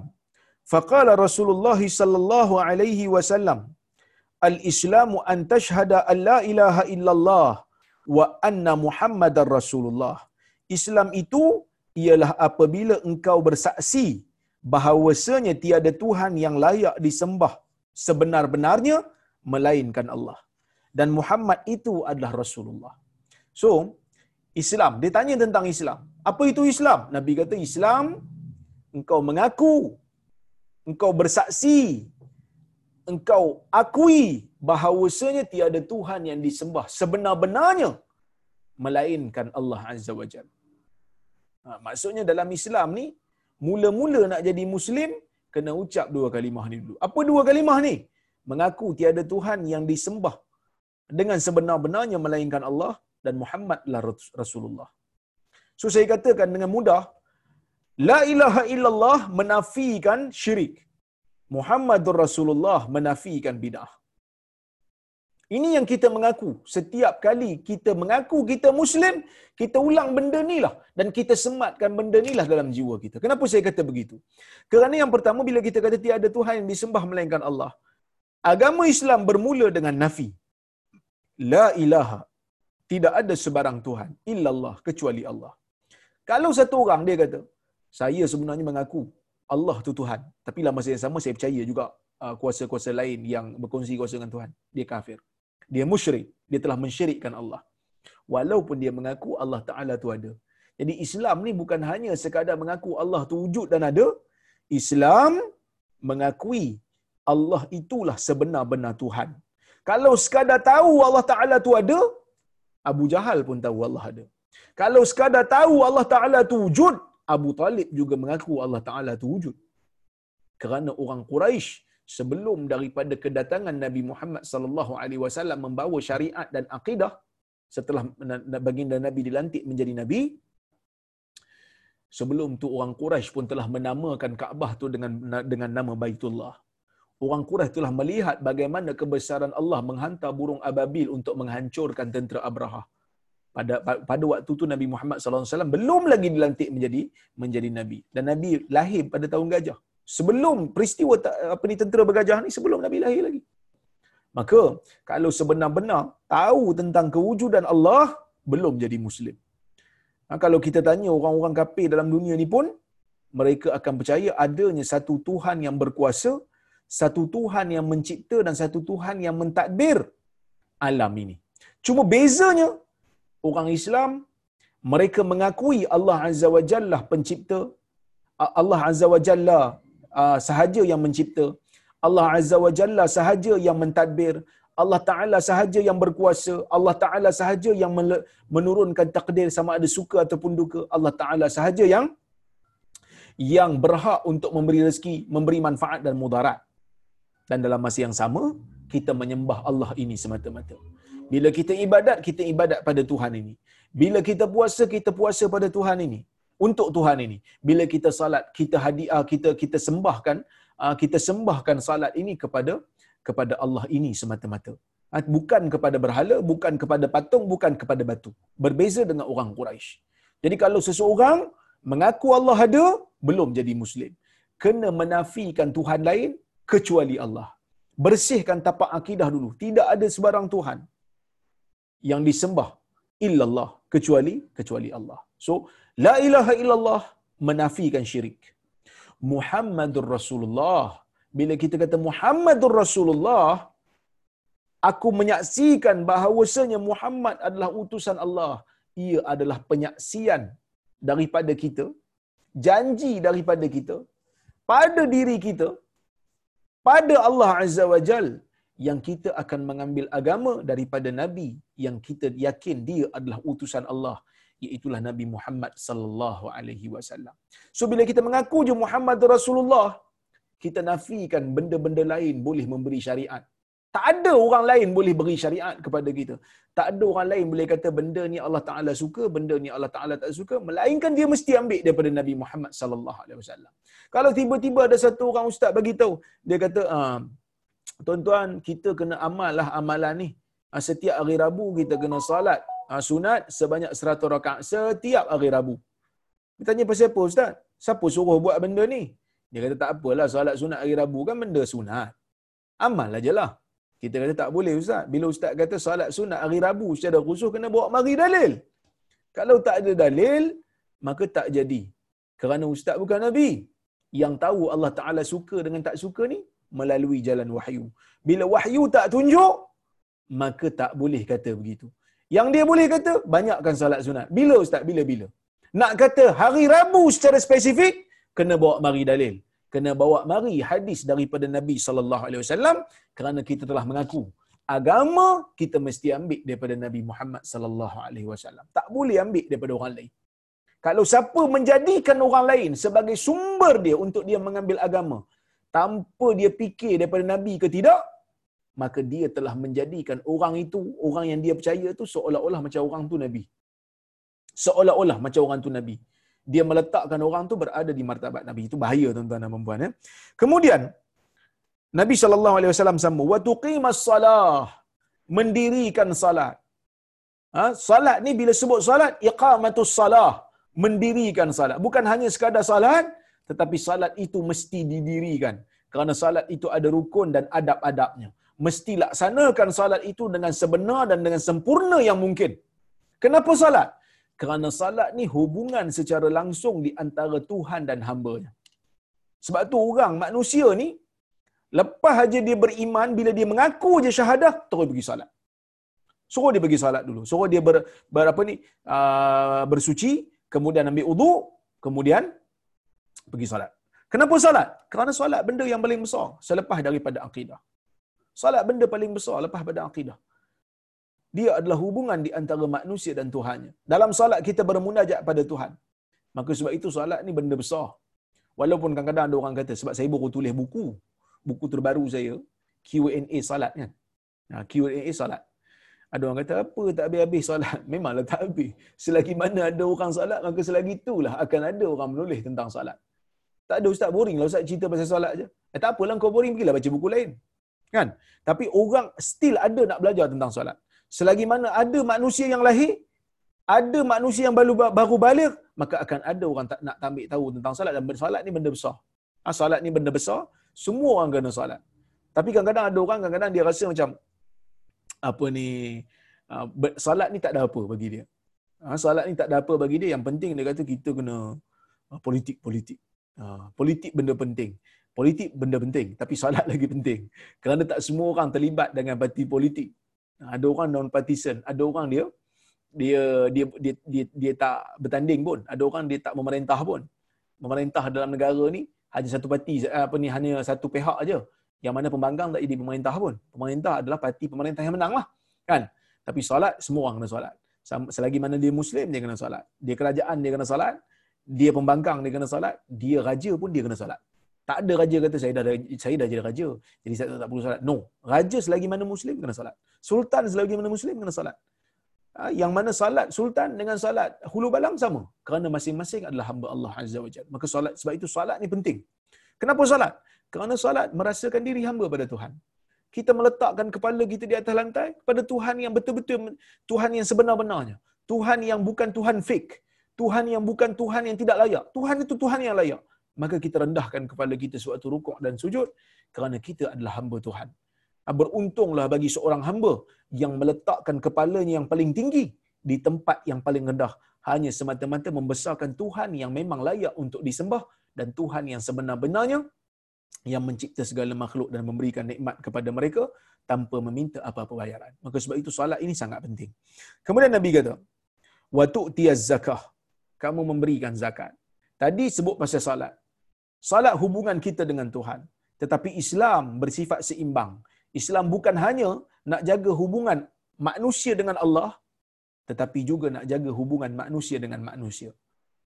Faqala Rasulullah sallallahu alaihi wasallam, "Al-Islamu an tashhada an la ilaha illallah wa anna Muhammadar Rasulullah." Islam itu ialah apabila engkau bersaksi bahawasanya tiada Tuhan yang layak disembah sebenar-benarnya melainkan Allah. Dan Muhammad itu adalah Rasulullah. So, Islam, dia tanya tentang Islam. Apa itu Islam? Nabi kata Islam, engkau mengaku engkau bersaksi engkau akui bahawasanya tiada Tuhan yang disembah sebenar-benarnya melainkan Allah Azza wa Jalla. Ha, maksudnya dalam Islam ni mula-mula nak jadi muslim kena ucap dua kalimah ni dulu. Apa dua kalimah ni? Mengaku tiada Tuhan yang disembah dengan sebenar-benarnya melainkan Allah dan Muhammadlah Rasulullah. So saya katakan dengan mudah, la ilaha illallah menafikan syirik. Muhammadur Rasulullah menafikan bidah. Ini yang kita mengaku. Setiap kali kita mengaku kita Muslim, kita ulang benda ni lah. Dan kita sematkan benda ni lah dalam jiwa kita. Kenapa saya kata begitu? Kerana yang pertama, bila kita kata tiada Tuhan yang disembah melainkan Allah. Agama Islam bermula dengan nafi. La ilaha. Tidak ada sebarang Tuhan. Illallah. Kecuali Allah. Kalau satu orang dia kata, saya sebenarnya mengaku Allah tu Tuhan. Tapi dalam masa yang sama saya percaya juga uh, kuasa-kuasa lain yang berkongsi kuasa dengan Tuhan. Dia kafir. Dia musyrik. Dia telah mensyirikkan Allah. Walaupun dia mengaku Allah Ta'ala tu ada. Jadi Islam ni bukan hanya sekadar mengaku Allah tu wujud dan ada. Islam mengakui Allah itulah sebenar-benar Tuhan. Kalau sekadar tahu Allah Ta'ala tu ada, Abu Jahal pun tahu Allah ada. Kalau sekadar tahu Allah Ta'ala tu wujud, Abu Talib juga mengaku Allah Ta'ala tu wujud. Kerana orang Quraisy sebelum daripada kedatangan Nabi Muhammad sallallahu alaihi wasallam membawa syariat dan akidah setelah baginda Nabi dilantik menjadi nabi sebelum tu orang Quraisy pun telah menamakan Kaabah tu dengan dengan nama Baitullah orang Quraisy telah melihat bagaimana kebesaran Allah menghantar burung ababil untuk menghancurkan tentera Abraha pada pada waktu tu Nabi Muhammad sallallahu alaihi wasallam belum lagi dilantik menjadi menjadi nabi. Dan nabi lahir pada tahun gajah. Sebelum peristiwa apa ni tentera bergajah ni sebelum nabi lahir lagi. Maka kalau sebenar-benar tahu tentang kewujudan Allah belum jadi muslim. Ha, kalau kita tanya orang-orang kafir dalam dunia ni pun mereka akan percaya adanya satu Tuhan yang berkuasa satu Tuhan yang mencipta dan satu Tuhan yang mentadbir alam ini. Cuma bezanya orang Islam mereka mengakui Allah Azza wa Jalla pencipta Allah Azza wa Jalla sahaja yang mencipta Allah Azza wa Jalla sahaja yang mentadbir Allah Ta'ala sahaja yang berkuasa Allah Ta'ala sahaja yang menurunkan takdir sama ada suka ataupun duka Allah Ta'ala sahaja yang yang berhak untuk memberi rezeki, memberi manfaat dan mudarat. Dan dalam masa yang sama, kita menyembah Allah ini semata-mata. Bila kita ibadat, kita ibadat pada Tuhan ini. Bila kita puasa, kita puasa pada Tuhan ini. Untuk Tuhan ini. Bila kita salat, kita hadiah, kita kita sembahkan, ah, kita sembahkan salat ini kepada kepada Allah ini semata-mata. Ah, bukan kepada berhala, bukan kepada patung, bukan kepada batu. Berbeza dengan orang Quraisy. Jadi kalau seseorang mengaku Allah ada, belum jadi Muslim. Kena menafikan Tuhan lain kecuali Allah. Bersihkan tapak akidah dulu. Tidak ada sebarang Tuhan yang disembah illallah kecuali kecuali Allah. So la ilaha illallah menafikan syirik. Muhammadur Rasulullah. Bila kita kata Muhammadur Rasulullah, aku menyaksikan bahawasanya Muhammad adalah utusan Allah. Ia adalah penyaksian daripada kita, janji daripada kita pada diri kita pada Allah Azza wa Jal yang kita akan mengambil agama daripada nabi yang kita yakin dia adalah utusan Allah iaitu Nabi Muhammad sallallahu alaihi wasallam. So bila kita mengaku je Muhammad Rasulullah, kita nafikan benda-benda lain boleh memberi syariat. Tak ada orang lain boleh beri syariat kepada kita. Tak ada orang lain boleh kata benda ni Allah Taala suka, benda ni Allah Taala tak suka, melainkan dia mesti ambil daripada Nabi Muhammad sallallahu alaihi wasallam. Kalau tiba-tiba ada satu orang ustaz bagi tahu, dia kata, ah, tuan-tuan kita kena amal lah amalan ni. Ah, setiap hari Rabu kita kena salat ah, sunat sebanyak 100 rakaat setiap hari Rabu. Dia tanya pasal apa ustaz? Siapa suruh buat benda ni? Dia kata tak apalah salat sunat hari Rabu kan benda sunat. Amal aja lah. Kita kata tak boleh ustaz. Bila ustaz kata salat sunat hari Rabu secara khusus kena bawa mari dalil. Kalau tak ada dalil, maka tak jadi. Kerana ustaz bukan Nabi. Yang tahu Allah Ta'ala suka dengan tak suka ni, melalui jalan wahyu. Bila wahyu tak tunjuk, maka tak boleh kata begitu. Yang dia boleh kata, banyakkan salat sunat. Bila Ustaz? Bila-bila? Nak kata hari Rabu secara spesifik, kena bawa mari dalil. kena bawa mari hadis daripada Nabi sallallahu alaihi wasallam kerana kita telah mengaku agama kita mesti ambil daripada Nabi Muhammad sallallahu alaihi wasallam. Tak boleh ambil daripada orang lain. Kalau siapa menjadikan orang lain sebagai sumber dia untuk dia mengambil agama tanpa dia fikir daripada Nabi ke tidak, maka dia telah menjadikan orang itu, orang yang dia percaya itu seolah-olah macam orang tu Nabi. Seolah-olah macam orang tu Nabi. Dia meletakkan orang tu berada di martabat Nabi. Itu bahaya tuan-tuan dan puan ya. Kemudian Nabi sambung wa tuqimas salah mendirikan salat. Ha, salat ni bila sebut salat iqamatus salah mendirikan salat. Bukan hanya sekadar salat tetapi salat itu mesti didirikan. Kerana salat itu ada rukun dan adab-adabnya. Mesti laksanakan salat itu dengan sebenar dan dengan sempurna yang mungkin. Kenapa salat? Kerana salat ni hubungan secara langsung di antara Tuhan dan hamba-Nya. Sebab tu orang manusia ni lepas aja dia beriman bila dia mengaku je syahadah terus pergi salat. Suruh dia pergi salat dulu. Suruh dia ber, ber apa ni uh, bersuci, kemudian ambil wudu, kemudian pergi salat. Kenapa salat? Kerana salat benda yang paling besar selepas daripada akidah. Salat benda paling besar lepas pada akidah. Dia adalah hubungan di antara manusia dan Tuhannya. Dalam salat kita bermunajat pada Tuhan. Maka sebab itu salat ni benda besar. Walaupun kadang-kadang ada orang kata sebab saya baru tulis buku. Buku terbaru saya Q&A salat kan. Q&A salat. Ada orang kata apa tak habis-habis solat. <laughs> Memanglah tak habis. Selagi mana ada orang solat, maka selagi itulah akan ada orang menulis tentang solat. Tak ada ustaz boring lah ustaz cerita pasal solat je. Eh tak apalah kau boring pergilah baca buku lain. Kan? Tapi orang still ada nak belajar tentang solat. Selagi mana ada manusia yang lahir, ada manusia yang baru baru balik, maka akan ada orang tak nak ambil tahu tentang solat dan solat ni benda besar. Ha, solat ni benda besar, semua orang kena solat. Tapi kadang-kadang ada orang kadang-kadang dia rasa macam apa ni uh, solat ni tak ada apa bagi dia. Ha, solat ni tak ada apa bagi dia. Yang penting dia kata kita kena uh, politik-politik. Uh, politik benda penting. Politik benda penting. Tapi solat <laughs> lagi penting. Kerana tak semua orang terlibat dengan parti politik. Ada orang non partisan, ada orang dia dia dia dia dia, dia tak bertanding pun. Ada orang dia tak memerintah pun. Memerintah dalam negara ni hanya satu parti apa ni hanya satu pihak aja yang mana pembangkang tak jadi pemerintah pun. Pemerintah adalah parti pemerintah yang menang lah. Kan? Tapi solat, semua orang kena solat. Selagi mana dia Muslim, dia kena solat. Dia kerajaan, dia kena solat. Dia pembangkang, dia kena solat. Dia raja pun, dia kena solat. Tak ada raja kata, saya dah saya dah jadi raja. Jadi saya tak perlu solat. No. Raja selagi mana Muslim, kena solat. Sultan selagi mana Muslim, kena solat. Ha, yang mana salat sultan dengan salat hulu balang sama kerana masing-masing adalah hamba Allah Azza wa Jalla. Maka solat sebab itu solat ni penting. Kenapa solat? Kerana solat merasakan diri hamba pada Tuhan. Kita meletakkan kepala kita di atas lantai pada Tuhan yang betul-betul Tuhan yang sebenar-benarnya. Tuhan yang bukan Tuhan fake. Tuhan yang bukan Tuhan yang tidak layak. Tuhan itu Tuhan yang layak. Maka kita rendahkan kepala kita sewaktu rukuk dan sujud kerana kita adalah hamba Tuhan. Ah, beruntunglah bagi seorang hamba yang meletakkan kepalanya yang paling tinggi di tempat yang paling rendah hanya semata-mata membesarkan Tuhan yang memang layak untuk disembah dan Tuhan yang sebenar-benarnya yang mencipta segala makhluk dan memberikan nikmat kepada mereka tanpa meminta apa-apa bayaran. Maka sebab itu solat ini sangat penting. Kemudian Nabi kata, "Wa tu'tiyaz zakah." Kamu memberikan zakat. Tadi sebut pasal solat. Solat hubungan kita dengan Tuhan. Tetapi Islam bersifat seimbang. Islam bukan hanya nak jaga hubungan manusia dengan Allah, tetapi juga nak jaga hubungan manusia dengan manusia.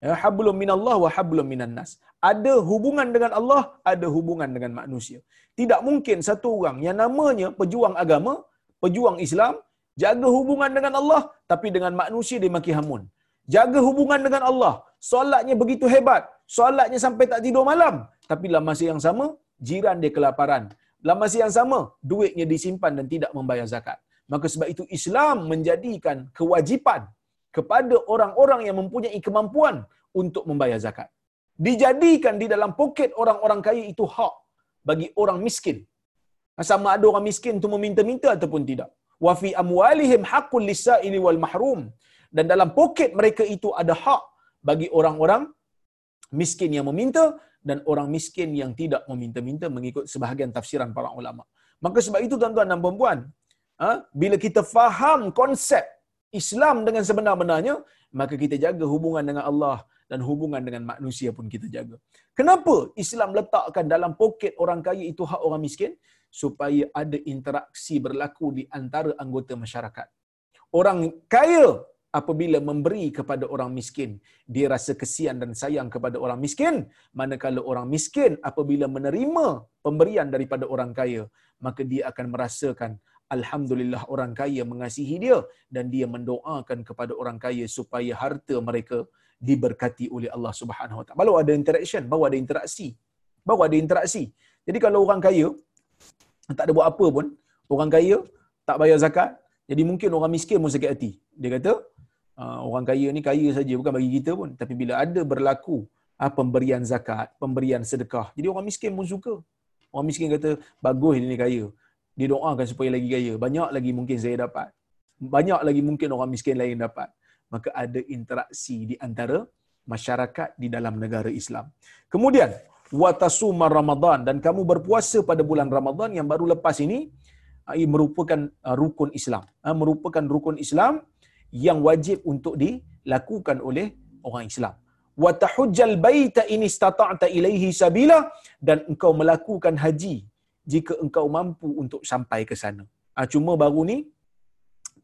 Ya, hablum minallah wa hablum minan nas. Ada hubungan dengan Allah, ada hubungan dengan manusia. Tidak mungkin satu orang yang namanya pejuang agama, pejuang Islam, jaga hubungan dengan Allah, tapi dengan manusia dia maki hamun. Jaga hubungan dengan Allah, solatnya begitu hebat, solatnya sampai tak tidur malam, tapi dalam masa yang sama, jiran dia kelaparan. Dalam masa yang sama, duitnya disimpan dan tidak membayar zakat. Maka sebab itu Islam menjadikan kewajipan kepada orang-orang yang mempunyai kemampuan untuk membayar zakat. Dijadikan di dalam poket orang-orang kaya itu hak bagi orang miskin. Sama ada orang miskin itu meminta-minta ataupun tidak. Wa fi amwalihim haqqul lisaili wal mahrum. Dan dalam poket mereka itu ada hak bagi orang-orang miskin yang meminta dan orang miskin yang tidak meminta-minta mengikut sebahagian tafsiran para ulama. Maka sebab itu tuan-tuan dan puan-puan, ha, bila kita faham konsep Islam dengan sebenar-benarnya, maka kita jaga hubungan dengan Allah dan hubungan dengan manusia pun kita jaga. Kenapa Islam letakkan dalam poket orang kaya itu hak orang miskin? Supaya ada interaksi berlaku di antara anggota masyarakat. Orang kaya apabila memberi kepada orang miskin, dia rasa kesian dan sayang kepada orang miskin. Manakala orang miskin apabila menerima pemberian daripada orang kaya, maka dia akan merasakan Alhamdulillah orang kaya mengasihi dia dan dia mendoakan kepada orang kaya supaya harta mereka diberkati oleh Allah Subhanahu Wa Taala. Baru ada interaction, baru ada interaksi. Baru ada interaksi. Jadi kalau orang kaya tak ada buat apa pun, orang kaya tak bayar zakat, jadi mungkin orang miskin pun sakit hati. Dia kata, orang kaya ni kaya saja bukan bagi kita pun, tapi bila ada berlaku ah, pemberian zakat, pemberian sedekah, jadi orang miskin pun suka. Orang miskin kata, bagus dia ni kaya. Dia doakan supaya lagi kaya. Banyak lagi mungkin saya dapat. Banyak lagi mungkin orang miskin lain dapat maka ada interaksi di antara masyarakat di dalam negara Islam. Kemudian watasuma Ramadan dan kamu berpuasa pada bulan Ramadan yang baru lepas ini ia merupakan rukun Islam. Merupakan rukun Islam yang wajib untuk dilakukan oleh orang Islam. Wa tahujjal baita in istata'ta ilaihi sabila dan engkau melakukan haji jika engkau mampu untuk sampai ke sana. Uh, cuma baru ni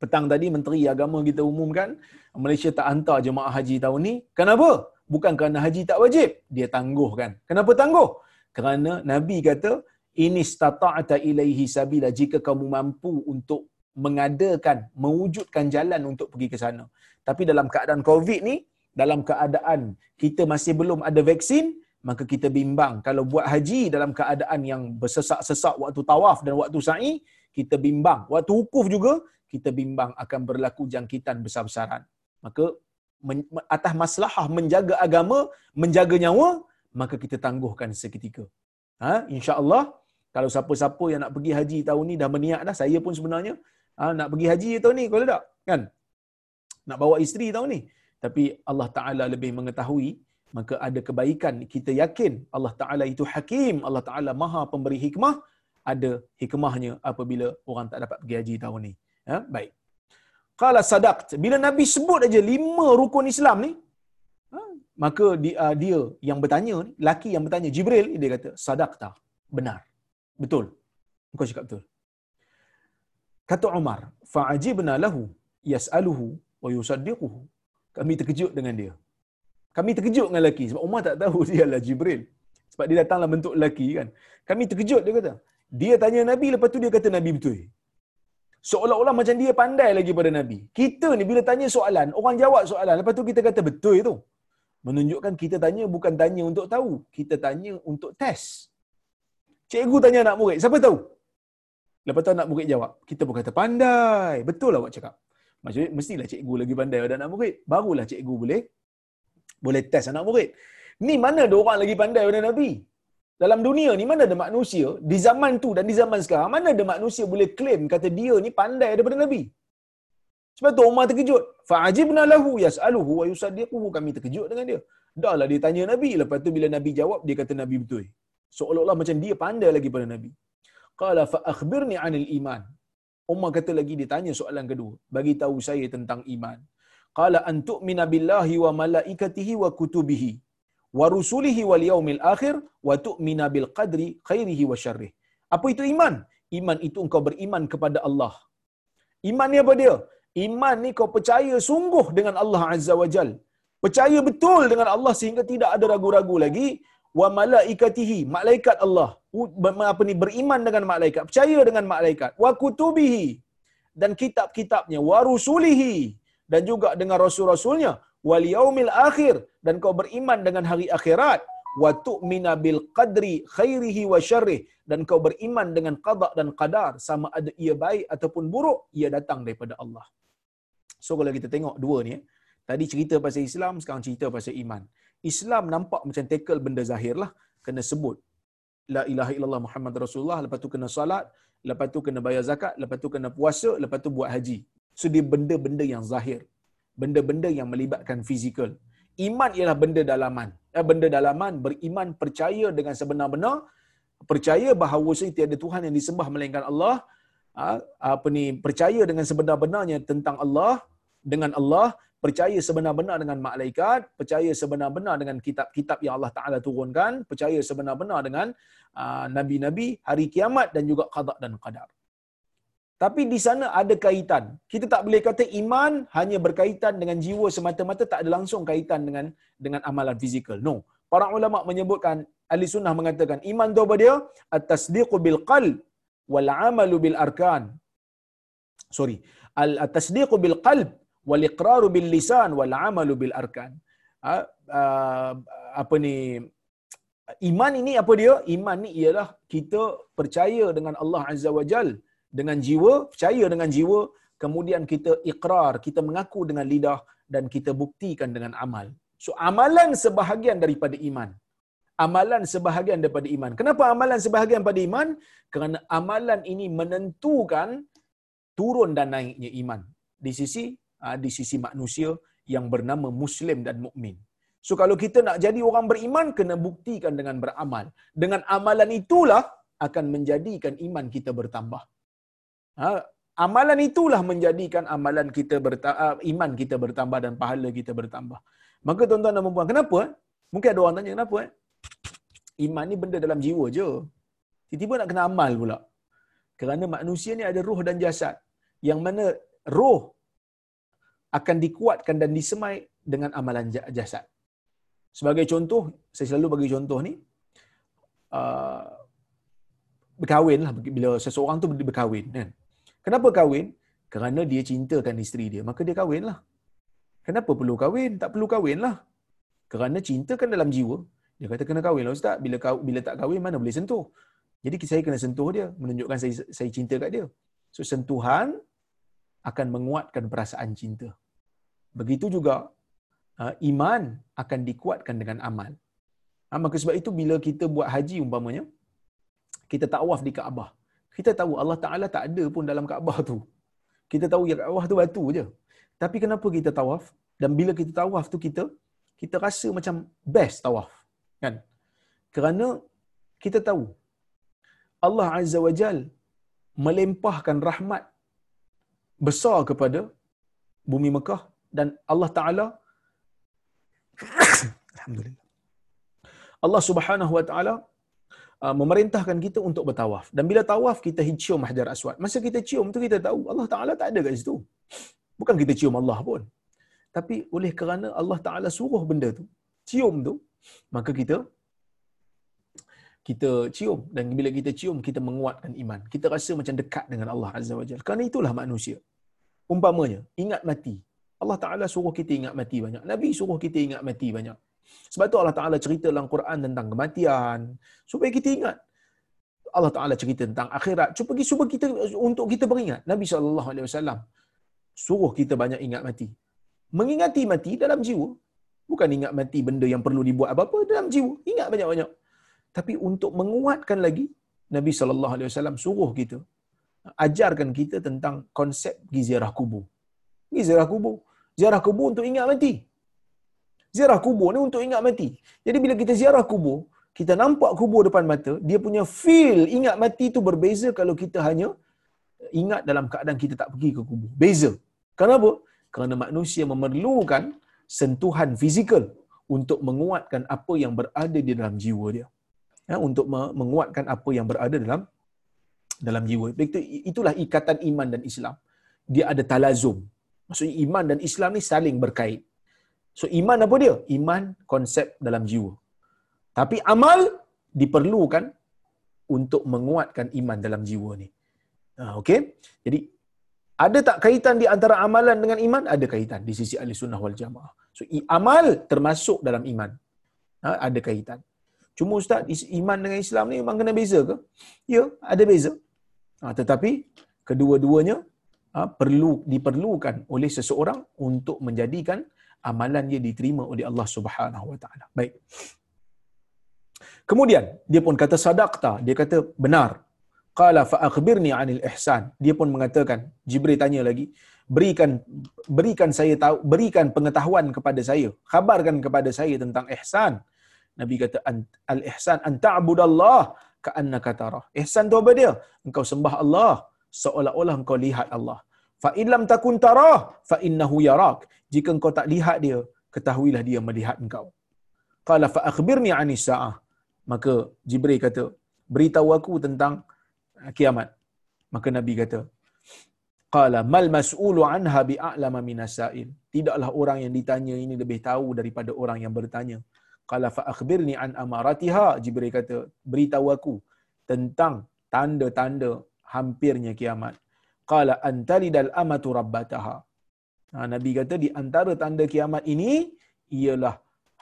petang tadi Menteri Agama kita umumkan Malaysia tak hantar jemaah haji tahun ni. Kenapa? Bukan kerana haji tak wajib. Dia tangguh kan. Kenapa tangguh? Kerana Nabi kata, ini stata'ata ilaihi sabila jika kamu mampu untuk mengadakan, mewujudkan jalan untuk pergi ke sana. Tapi dalam keadaan COVID ni, dalam keadaan kita masih belum ada vaksin, maka kita bimbang. Kalau buat haji dalam keadaan yang bersesak-sesak waktu tawaf dan waktu sa'i, kita bimbang. Waktu wukuf juga, kita bimbang akan berlaku jangkitan besar-besaran. Maka atas maslahah menjaga agama, menjaga nyawa, maka kita tangguhkan seketika. Ha? InsyaAllah, kalau siapa-siapa yang nak pergi haji tahun ni dah berniat dah, saya pun sebenarnya ha, nak pergi haji tahun ni, kalau tak? Kan? Nak bawa isteri tahun ni. Tapi Allah Ta'ala lebih mengetahui, maka ada kebaikan. Kita yakin Allah Ta'ala itu hakim, Allah Ta'ala maha pemberi hikmah, ada hikmahnya apabila orang tak dapat pergi haji tahun ni. Ya, baik. Qala sadaqt. Bila Nabi sebut aja lima rukun Islam ni, ha, maka dia, uh, dia yang bertanya ni, laki yang bertanya Jibril dia kata sadaqta. Benar. Betul. Engkau cakap betul. Kata Umar, fa'ajibna lahu yas'aluhu wa yusaddiquhu. Kami terkejut dengan dia. Kami terkejut dengan lelaki sebab Umar tak tahu <laughs> dia adalah Jibril. Sebab dia datanglah bentuk lelaki kan. Kami terkejut dia kata. Dia tanya Nabi lepas tu dia kata Nabi betul seolah-olah macam dia pandai lagi pada Nabi. Kita ni bila tanya soalan, orang jawab soalan, lepas tu kita kata betul itu. Menunjukkan kita tanya bukan tanya untuk tahu, kita tanya untuk test. Cikgu tanya anak murid, siapa tahu? Lepas tu anak murid jawab, kita pun kata pandai. Betul lah awak cakap. Maksudnya mestilah cikgu lagi pandai pada anak murid. Barulah cikgu boleh boleh test anak murid. Ni mana ada orang lagi pandai pada Nabi? dalam dunia ni mana ada manusia di zaman tu dan di zaman sekarang mana ada manusia boleh claim kata dia ni pandai daripada nabi sebab tu Umar terkejut fa'ajibna lahu yas'aluhu wa yusaddiquhu kami terkejut dengan dia dahlah dia tanya nabi lepas tu bila nabi jawab dia kata nabi betul seolah-olah macam dia pandai lagi pada nabi qala fa akhbirni 'anil iman Umar kata lagi dia tanya soalan kedua bagi tahu saya tentang iman qala antu'mina billahi wa malaikatihi wa kutubihi wa rusulihi wal yaumil akhir wa tu'mina bil qadri khairihi wa syarrih. Apa itu iman? Iman itu engkau beriman kepada Allah. Iman ni apa dia? Iman ni kau percaya sungguh dengan Allah Azza wa Jal. Percaya betul dengan Allah sehingga tidak ada ragu-ragu lagi. Wa malaikatihi, malaikat Allah. Apa ni beriman dengan malaikat, percaya dengan malaikat. Wa kutubihi dan kitab-kitabnya, wa rusulihi dan juga dengan rasul-rasulnya wal yaumil akhir dan kau beriman dengan hari akhirat wa tu'mina bil qadri khairihi wa syarrih dan kau beriman dengan qada dan qadar sama ada ia baik ataupun buruk ia datang daripada Allah. So kalau kita tengok dua ni eh, tadi cerita pasal Islam sekarang cerita pasal iman. Islam nampak macam tackle benda zahir lah kena sebut la ilaha illallah Muhammad Rasulullah lepas tu kena salat lepas tu kena bayar zakat lepas tu kena puasa lepas tu buat haji. So dia benda-benda yang zahir benda-benda yang melibatkan fizikal. Iman ialah benda dalaman. Eh, benda dalaman beriman percaya dengan sebenar-benar percaya bahawa tiada Tuhan yang disembah melainkan Allah. Ha, apa ni percaya dengan sebenar-benarnya tentang Allah dengan Allah percaya sebenar-benar dengan malaikat, percaya sebenar-benar dengan kitab-kitab yang Allah Taala turunkan, percaya sebenar-benar dengan uh, nabi-nabi, hari kiamat dan juga qada dan qadar. Tapi di sana ada kaitan. Kita tak boleh kata iman hanya berkaitan dengan jiwa semata-mata tak ada langsung kaitan dengan dengan amalan fizikal. No. Para ulama menyebutkan ahli sunnah mengatakan iman tu apa dia? At-tasdiqu bil qalb wal amalu bil arkan. Sorry. Al-tasdiqu bil qalb wal iqraru bil lisan wal amalu bil arkan. Uh, uh, apa ni iman ini apa dia? Iman ni ialah kita percaya dengan Allah Azza wa Jalla dengan jiwa, percaya dengan jiwa, kemudian kita ikrar, kita mengaku dengan lidah dan kita buktikan dengan amal. So amalan sebahagian daripada iman. Amalan sebahagian daripada iman. Kenapa amalan sebahagian daripada iman? Kerana amalan ini menentukan turun dan naiknya iman di sisi di sisi manusia yang bernama muslim dan mukmin. So kalau kita nak jadi orang beriman kena buktikan dengan beramal. Dengan amalan itulah akan menjadikan iman kita bertambah. Ha, amalan itulah menjadikan amalan kita bertambah, iman kita bertambah dan pahala kita bertambah. Maka tuan-tuan dan puan kenapa? Mungkin ada orang tanya kenapa? Eh? Iman ni benda dalam jiwa je. Tiba-tiba nak kena amal pula. Kerana manusia ni ada roh dan jasad. Yang mana roh akan dikuatkan dan disemai dengan amalan jasad. Sebagai contoh, saya selalu bagi contoh ni, uh, berkahwin lah bila seseorang tu berkahwin kan. Kenapa kahwin? Kerana dia cintakan isteri dia. Maka dia kahwin lah. Kenapa perlu kahwin? Tak perlu kahwin lah. Kerana cinta kan dalam jiwa. Dia kata kena kahwin lah Ustaz. Bila, bila tak kahwin mana boleh sentuh. Jadi saya kena sentuh dia. Menunjukkan saya, saya cinta kat dia. So sentuhan akan menguatkan perasaan cinta. Begitu juga uh, iman akan dikuatkan dengan amal. Ha, maka sebab itu bila kita buat haji umpamanya, kita tawaf di Kaabah. Kita tahu Allah Ta'ala tak ada pun dalam Kaabah tu. Kita tahu yang Kaabah tu batu je. Tapi kenapa kita tawaf? Dan bila kita tawaf tu kita, kita rasa macam best tawaf. Kan? Kerana kita tahu Allah Azza wa Jal melempahkan rahmat besar kepada bumi Mekah dan Allah Ta'ala <coughs> Alhamdulillah. Allah Subhanahu wa taala Uh, memerintahkan kita untuk bertawaf. Dan bila tawaf kita cium Hajar Aswad. Masa kita cium tu kita tahu Allah Taala tak ada kat situ. Bukan kita cium Allah pun. Tapi oleh kerana Allah Taala suruh benda tu, cium tu, maka kita kita cium dan bila kita cium kita menguatkan iman. Kita rasa macam dekat dengan Allah Azza wa Jalla. Kerana itulah manusia. Umpamanya, ingat mati. Allah Taala suruh kita ingat mati banyak. Nabi suruh kita ingat mati banyak. Sebab tu Allah Ta'ala cerita dalam Quran tentang kematian. Supaya kita ingat. Allah Ta'ala cerita tentang akhirat. Cuba cuba kita untuk kita beringat. Nabi SAW suruh kita banyak ingat mati. Mengingati mati dalam jiwa. Bukan ingat mati benda yang perlu dibuat apa-apa dalam jiwa. Ingat banyak-banyak. Tapi untuk menguatkan lagi, Nabi SAW suruh kita. Ajarkan kita tentang konsep giziarah kubur. Giziarah kubur. Ziarah kubur untuk ingat mati ziarah kubur ni untuk ingat mati. Jadi bila kita ziarah kubur, kita nampak kubur depan mata, dia punya feel ingat mati tu berbeza kalau kita hanya ingat dalam keadaan kita tak pergi ke kubur. Beza. Kenapa? Kerana manusia memerlukan sentuhan fizikal untuk menguatkan apa yang berada di dalam jiwa dia. Ya, untuk menguatkan apa yang berada dalam dalam jiwa. Itu, itulah ikatan iman dan Islam. Dia ada talazum. Maksudnya iman dan Islam ni saling berkait. So iman apa dia? Iman konsep dalam jiwa. Tapi amal diperlukan untuk menguatkan iman dalam jiwa ni. Ha, okay? Jadi ada tak kaitan di antara amalan dengan iman? Ada kaitan di sisi ahli sunnah wal jamaah. So amal termasuk dalam iman. Ha, ada kaitan. Cuma Ustaz, iman dengan Islam ni memang kena beza ke? Ya, ada beza. Ha, tetapi kedua-duanya perlu diperlukan oleh seseorang untuk menjadikan amalan dia diterima oleh Allah Subhanahu Wa Taala. Baik. Kemudian dia pun kata sadaqta, dia kata benar. Qala fa akhbirni 'anil ihsan. Dia pun mengatakan, Jibril tanya lagi, berikan berikan saya tahu, berikan pengetahuan kepada saya, khabarkan kepada saya tentang ihsan. Nabi kata al ihsan an ta'budallah ka'annaka tarah. Ihsan tu apa dia? Engkau sembah Allah seolah-olah engkau lihat Allah. Fa in lam takun tarah fa innahu yarak. jika engkau tak lihat dia ketahuilah dia melihat engkau. Qala fa akhbirni anis saah maka jibril kata beritahu aku tentang kiamat. Maka nabi kata qala mal mas'ulu anha bi'alama minas sa'il. Tidaklah orang yang ditanya ini lebih tahu daripada orang yang bertanya. Qala fa akhbirni an amaratiha. Jibril kata beritahu aku tentang tanda-tanda hampirnya kiamat. Qala antalidal amatu rabbataha. Ha, nabi kata di antara tanda kiamat ini ialah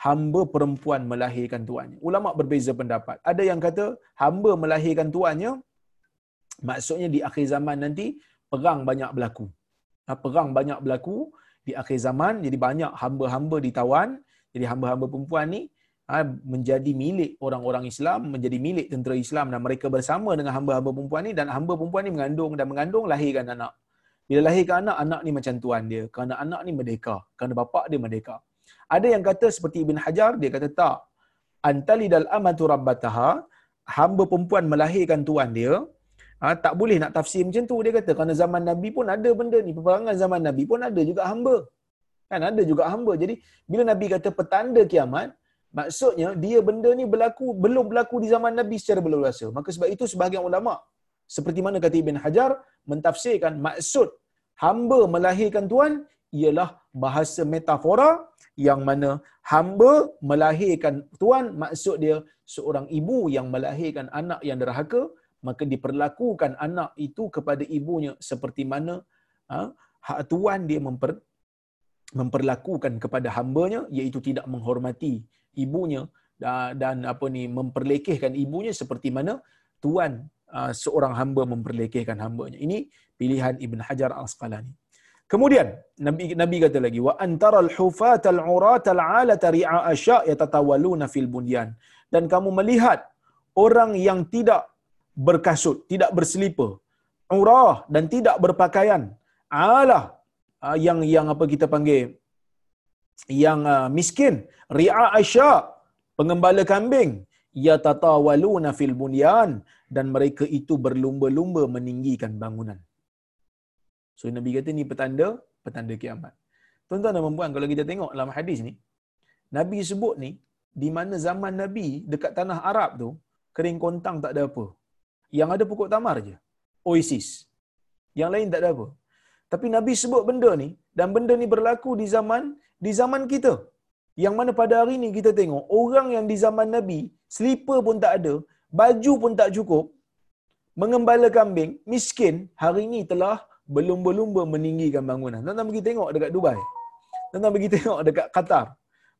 hamba perempuan melahirkan tuannya. Ulama berbeza pendapat. Ada yang kata hamba melahirkan tuannya maksudnya di akhir zaman nanti perang banyak berlaku. Ha, perang banyak berlaku di akhir zaman jadi banyak hamba-hamba ditawan jadi hamba-hamba perempuan ni menjadi milik orang-orang Islam, menjadi milik tentera Islam dan mereka bersama dengan hamba-hamba perempuan ni dan hamba perempuan ni mengandung dan mengandung lahirkan anak. Bila lahirkan anak, anak ni macam tuan dia. Kerana anak ni merdeka. Kerana bapak dia merdeka. Ada yang kata seperti Ibn Hajar, dia kata tak. Antali dal amatu rabbataha, hamba perempuan melahirkan tuan dia, ha, tak boleh nak tafsir macam tu. Dia kata kerana zaman Nabi pun ada benda ni. Peperangan zaman Nabi pun ada juga hamba. Kan ada juga hamba. Jadi bila Nabi kata petanda kiamat, Maksudnya dia benda ni berlaku belum berlaku di zaman Nabi secara berleluasa. Maka sebab itu sebahagian ulama seperti mana kata Ibn Hajar mentafsirkan maksud hamba melahirkan tuan ialah bahasa metafora yang mana hamba melahirkan tuan maksud dia seorang ibu yang melahirkan anak yang derhaka maka diperlakukan anak itu kepada ibunya seperti mana ha, hak tuan dia memper, memperlakukan kepada hambanya iaitu tidak menghormati ibunya dan apa ni memperlekehkan ibunya seperti mana tuan uh, seorang hamba memperlekehkan hambanya. Ini pilihan Ibn Hajar Al-Asqalani. Kemudian Nabi Nabi kata lagi wa antaral hufatal uratal alata ri'a asya yatatawalluna fil bunyan dan kamu melihat orang yang tidak berkasut, tidak berselipar, urah dan tidak berpakaian. Alah uh, yang yang apa kita panggil yang uh, miskin ri'a asya pengembala kambing ya tatawaluna fil bunyan dan mereka itu berlumba-lumba meninggikan bangunan. So nabi kata ni petanda petanda kiamat. Tuan-tuan dan puan kalau kita tengok dalam hadis ni nabi sebut ni di mana zaman nabi dekat tanah Arab tu kering kontang tak ada apa. Yang ada pokok tamar je oasis. Yang lain tak ada apa. Tapi nabi sebut benda ni dan benda ni berlaku di zaman di zaman kita. Yang mana pada hari ini kita tengok orang yang di zaman Nabi selipar pun tak ada, baju pun tak cukup, mengembala kambing, miskin, hari ini telah berlumba-lumba meninggikan bangunan. Tuan-tuan pergi tengok dekat Dubai. Tuan-tuan pergi tengok dekat Qatar.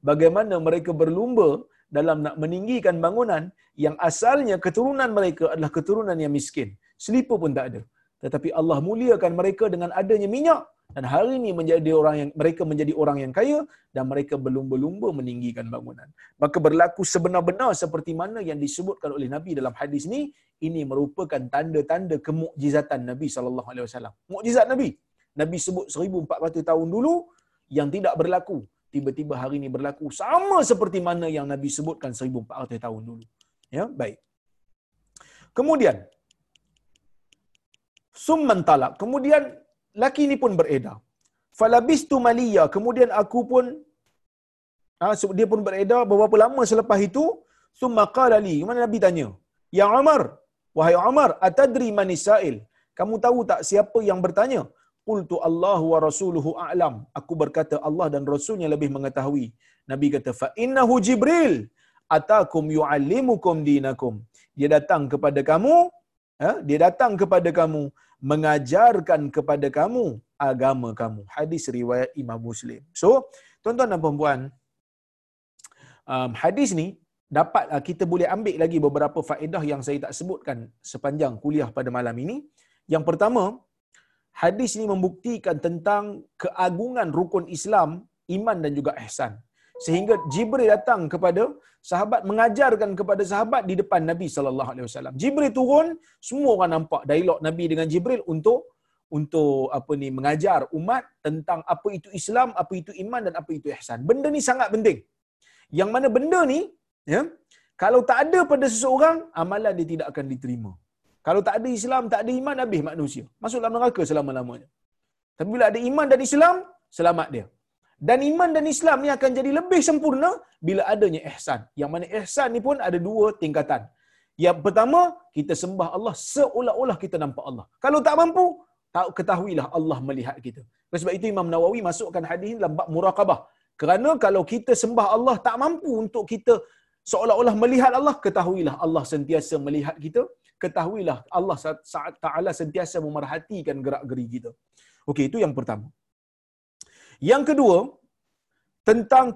Bagaimana mereka berlumba dalam nak meninggikan bangunan yang asalnya keturunan mereka adalah keturunan yang miskin. Selipar pun tak ada. Tetapi Allah muliakan mereka dengan adanya minyak dan hari ini menjadi orang yang mereka menjadi orang yang kaya dan mereka berlumba-lumba meninggikan bangunan. Maka berlaku sebenar-benar seperti mana yang disebutkan oleh Nabi dalam hadis ini, ini merupakan tanda-tanda kemukjizatan Nabi sallallahu alaihi wasallam. Mukjizat Nabi. Nabi sebut 1400 tahun dulu yang tidak berlaku. Tiba-tiba hari ini berlaku sama seperti mana yang Nabi sebutkan 1400 tahun dulu. Ya, baik. Kemudian summan talak. Kemudian laki ini pun beredar. Falabistu maliya. Kemudian aku pun ha, dia pun beredar beberapa lama selepas itu summa qala li. Mana Nabi tanya? Ya Umar, wahai Umar, atadri man sa'il? Kamu tahu tak siapa yang bertanya? Qultu Allah wa rasuluhu a'lam. Aku berkata Allah dan Rasulnya lebih mengetahui. Nabi kata fa innahu Jibril atakum yu'allimukum dinakum. Dia datang kepada kamu, ha? dia datang kepada kamu mengajarkan kepada kamu agama kamu. Hadis riwayat Imam Muslim. So, tuan-tuan dan puan um, hadis ni dapat uh, kita boleh ambil lagi beberapa faedah yang saya tak sebutkan sepanjang kuliah pada malam ini. Yang pertama, hadis ini membuktikan tentang keagungan rukun Islam, iman dan juga ihsan. Sehingga Jibril datang kepada sahabat mengajarkan kepada sahabat di depan Nabi sallallahu alaihi wasallam. Jibril turun, semua orang nampak dialog Nabi dengan Jibril untuk untuk apa ni mengajar umat tentang apa itu Islam, apa itu iman dan apa itu ihsan. Benda ni sangat penting. Yang mana benda ni ya, kalau tak ada pada seseorang, amalan dia tidak akan diterima. Kalau tak ada Islam, tak ada iman, habis manusia. Masuk dalam neraka selama-lamanya. Tapi bila ada iman dan Islam, selamat dia. Dan iman dan Islam ni akan jadi lebih sempurna bila adanya ihsan. Yang mana ihsan ni pun ada dua tingkatan. Yang pertama, kita sembah Allah seolah-olah kita nampak Allah. Kalau tak mampu, tak ketahuilah Allah melihat kita. Sebab itu Imam Nawawi masukkan hadis ini dalam bab muraqabah. Kerana kalau kita sembah Allah tak mampu untuk kita seolah-olah melihat Allah, ketahuilah Allah sentiasa melihat kita. Ketahuilah Allah Ta'ala sentiasa memerhatikan gerak-geri kita. Okey, itu yang pertama. Yang kedua, tentang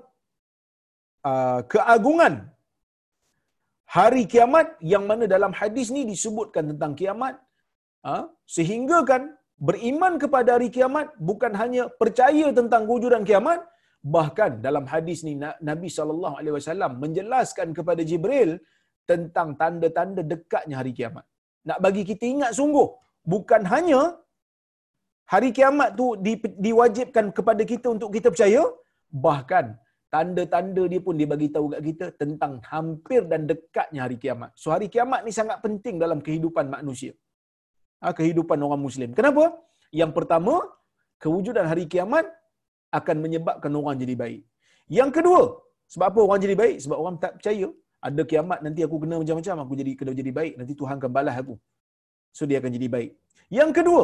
uh, keagungan hari kiamat yang mana dalam hadis ni disebutkan tentang kiamat uh, sehingga kan beriman kepada hari kiamat bukan hanya percaya tentang wujudan kiamat bahkan dalam hadis ni Nabi sallallahu alaihi wasallam menjelaskan kepada Jibril tentang tanda-tanda dekatnya hari kiamat. Nak bagi kita ingat sungguh bukan hanya hari kiamat tu di, diwajibkan kepada kita untuk kita percaya bahkan tanda-tanda dia pun dia bagi tahu kat kita tentang hampir dan dekatnya hari kiamat. So hari kiamat ni sangat penting dalam kehidupan manusia. Ha, kehidupan orang muslim. Kenapa? Yang pertama, kewujudan hari kiamat akan menyebabkan orang jadi baik. Yang kedua, sebab apa orang jadi baik? Sebab orang tak percaya ada kiamat nanti aku kena macam-macam aku jadi kena jadi baik nanti Tuhan akan balas aku. So dia akan jadi baik. Yang kedua,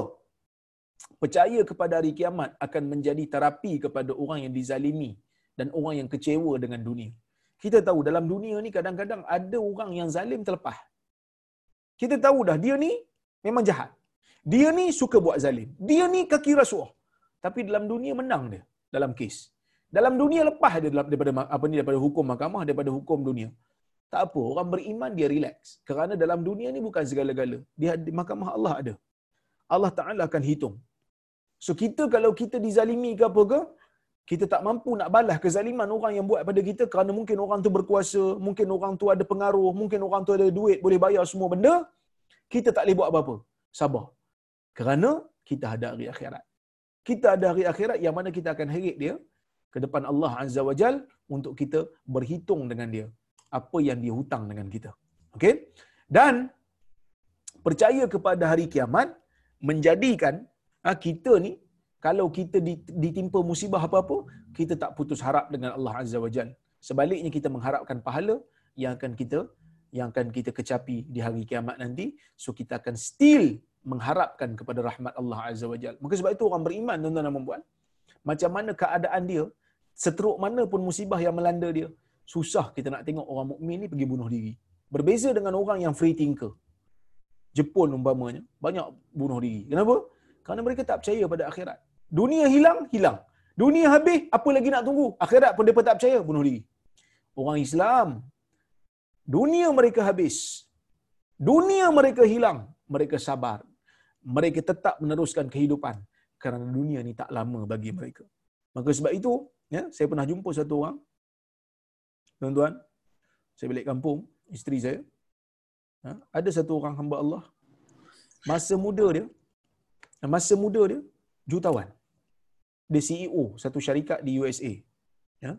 percaya kepada hari kiamat akan menjadi terapi kepada orang yang dizalimi dan orang yang kecewa dengan dunia. Kita tahu dalam dunia ni kadang-kadang ada orang yang zalim terlepas. Kita tahu dah dia ni memang jahat. Dia ni suka buat zalim. Dia ni kaki rasuah. Tapi dalam dunia menang dia dalam kes. Dalam dunia lepas dia daripada apa ni daripada hukum mahkamah daripada hukum dunia. Tak apa, orang beriman dia relax. Kerana dalam dunia ni bukan segala-gala. Dia di mahkamah Allah ada. Allah Taala akan hitung. So kita kalau kita dizalimi ke apa ke, kita tak mampu nak balas kezaliman orang yang buat pada kita kerana mungkin orang tu berkuasa, mungkin orang tu ada pengaruh, mungkin orang tu ada duit boleh bayar semua benda, kita tak boleh buat apa-apa. Sabar. Kerana kita ada hari akhirat. Kita ada hari akhirat yang mana kita akan heret dia ke depan Allah Azza wa Jal untuk kita berhitung dengan dia. Apa yang dia hutang dengan kita. Okay? Dan percaya kepada hari kiamat menjadikan ha, kita ni kalau kita ditimpa musibah apa-apa, kita tak putus harap dengan Allah Azza wa Jal. Sebaliknya kita mengharapkan pahala yang akan kita yang akan kita kecapi di hari kiamat nanti. So kita akan still mengharapkan kepada rahmat Allah Azza wa Jal. Maka sebab itu orang beriman tuan-tuan dan puan Macam mana keadaan dia, seteruk mana pun musibah yang melanda dia, susah kita nak tengok orang mukmin ni pergi bunuh diri. Berbeza dengan orang yang free thinker. Jepun umpamanya, banyak bunuh diri. Kenapa? Kerana mereka tak percaya pada akhirat. Dunia hilang, hilang. Dunia habis, apa lagi nak tunggu? Akhirat pun mereka tak percaya, bunuh diri. Orang Islam, dunia mereka habis. Dunia mereka hilang, mereka sabar. Mereka tetap meneruskan kehidupan kerana dunia ni tak lama bagi mereka. Maka sebab itu, ya, saya pernah jumpa satu orang, tuan-tuan, saya balik kampung, isteri saya, ha, ada satu orang hamba Allah, masa muda dia, masa muda dia, jutawan dia CEO satu syarikat di USA. Ya.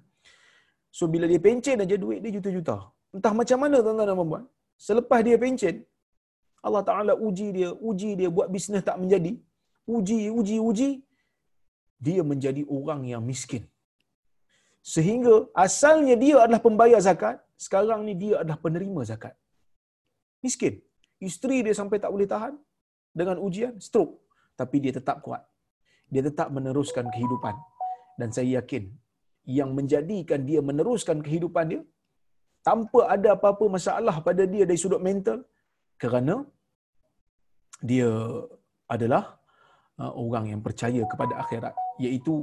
So bila dia pencen aja duit dia juta-juta. Entah macam mana tuan-tuan dan puan Selepas dia pencen, Allah Taala uji dia, uji dia buat bisnes tak menjadi. Uji, uji, uji. Dia menjadi orang yang miskin. Sehingga asalnya dia adalah pembayar zakat, sekarang ni dia adalah penerima zakat. Miskin. Isteri dia sampai tak boleh tahan dengan ujian, stroke. Tapi dia tetap kuat. Dia tetap meneruskan kehidupan. Dan saya yakin yang menjadikan dia meneruskan kehidupan dia tanpa ada apa-apa masalah pada dia dari sudut mental kerana dia adalah uh, orang yang percaya kepada akhirat. Iaitu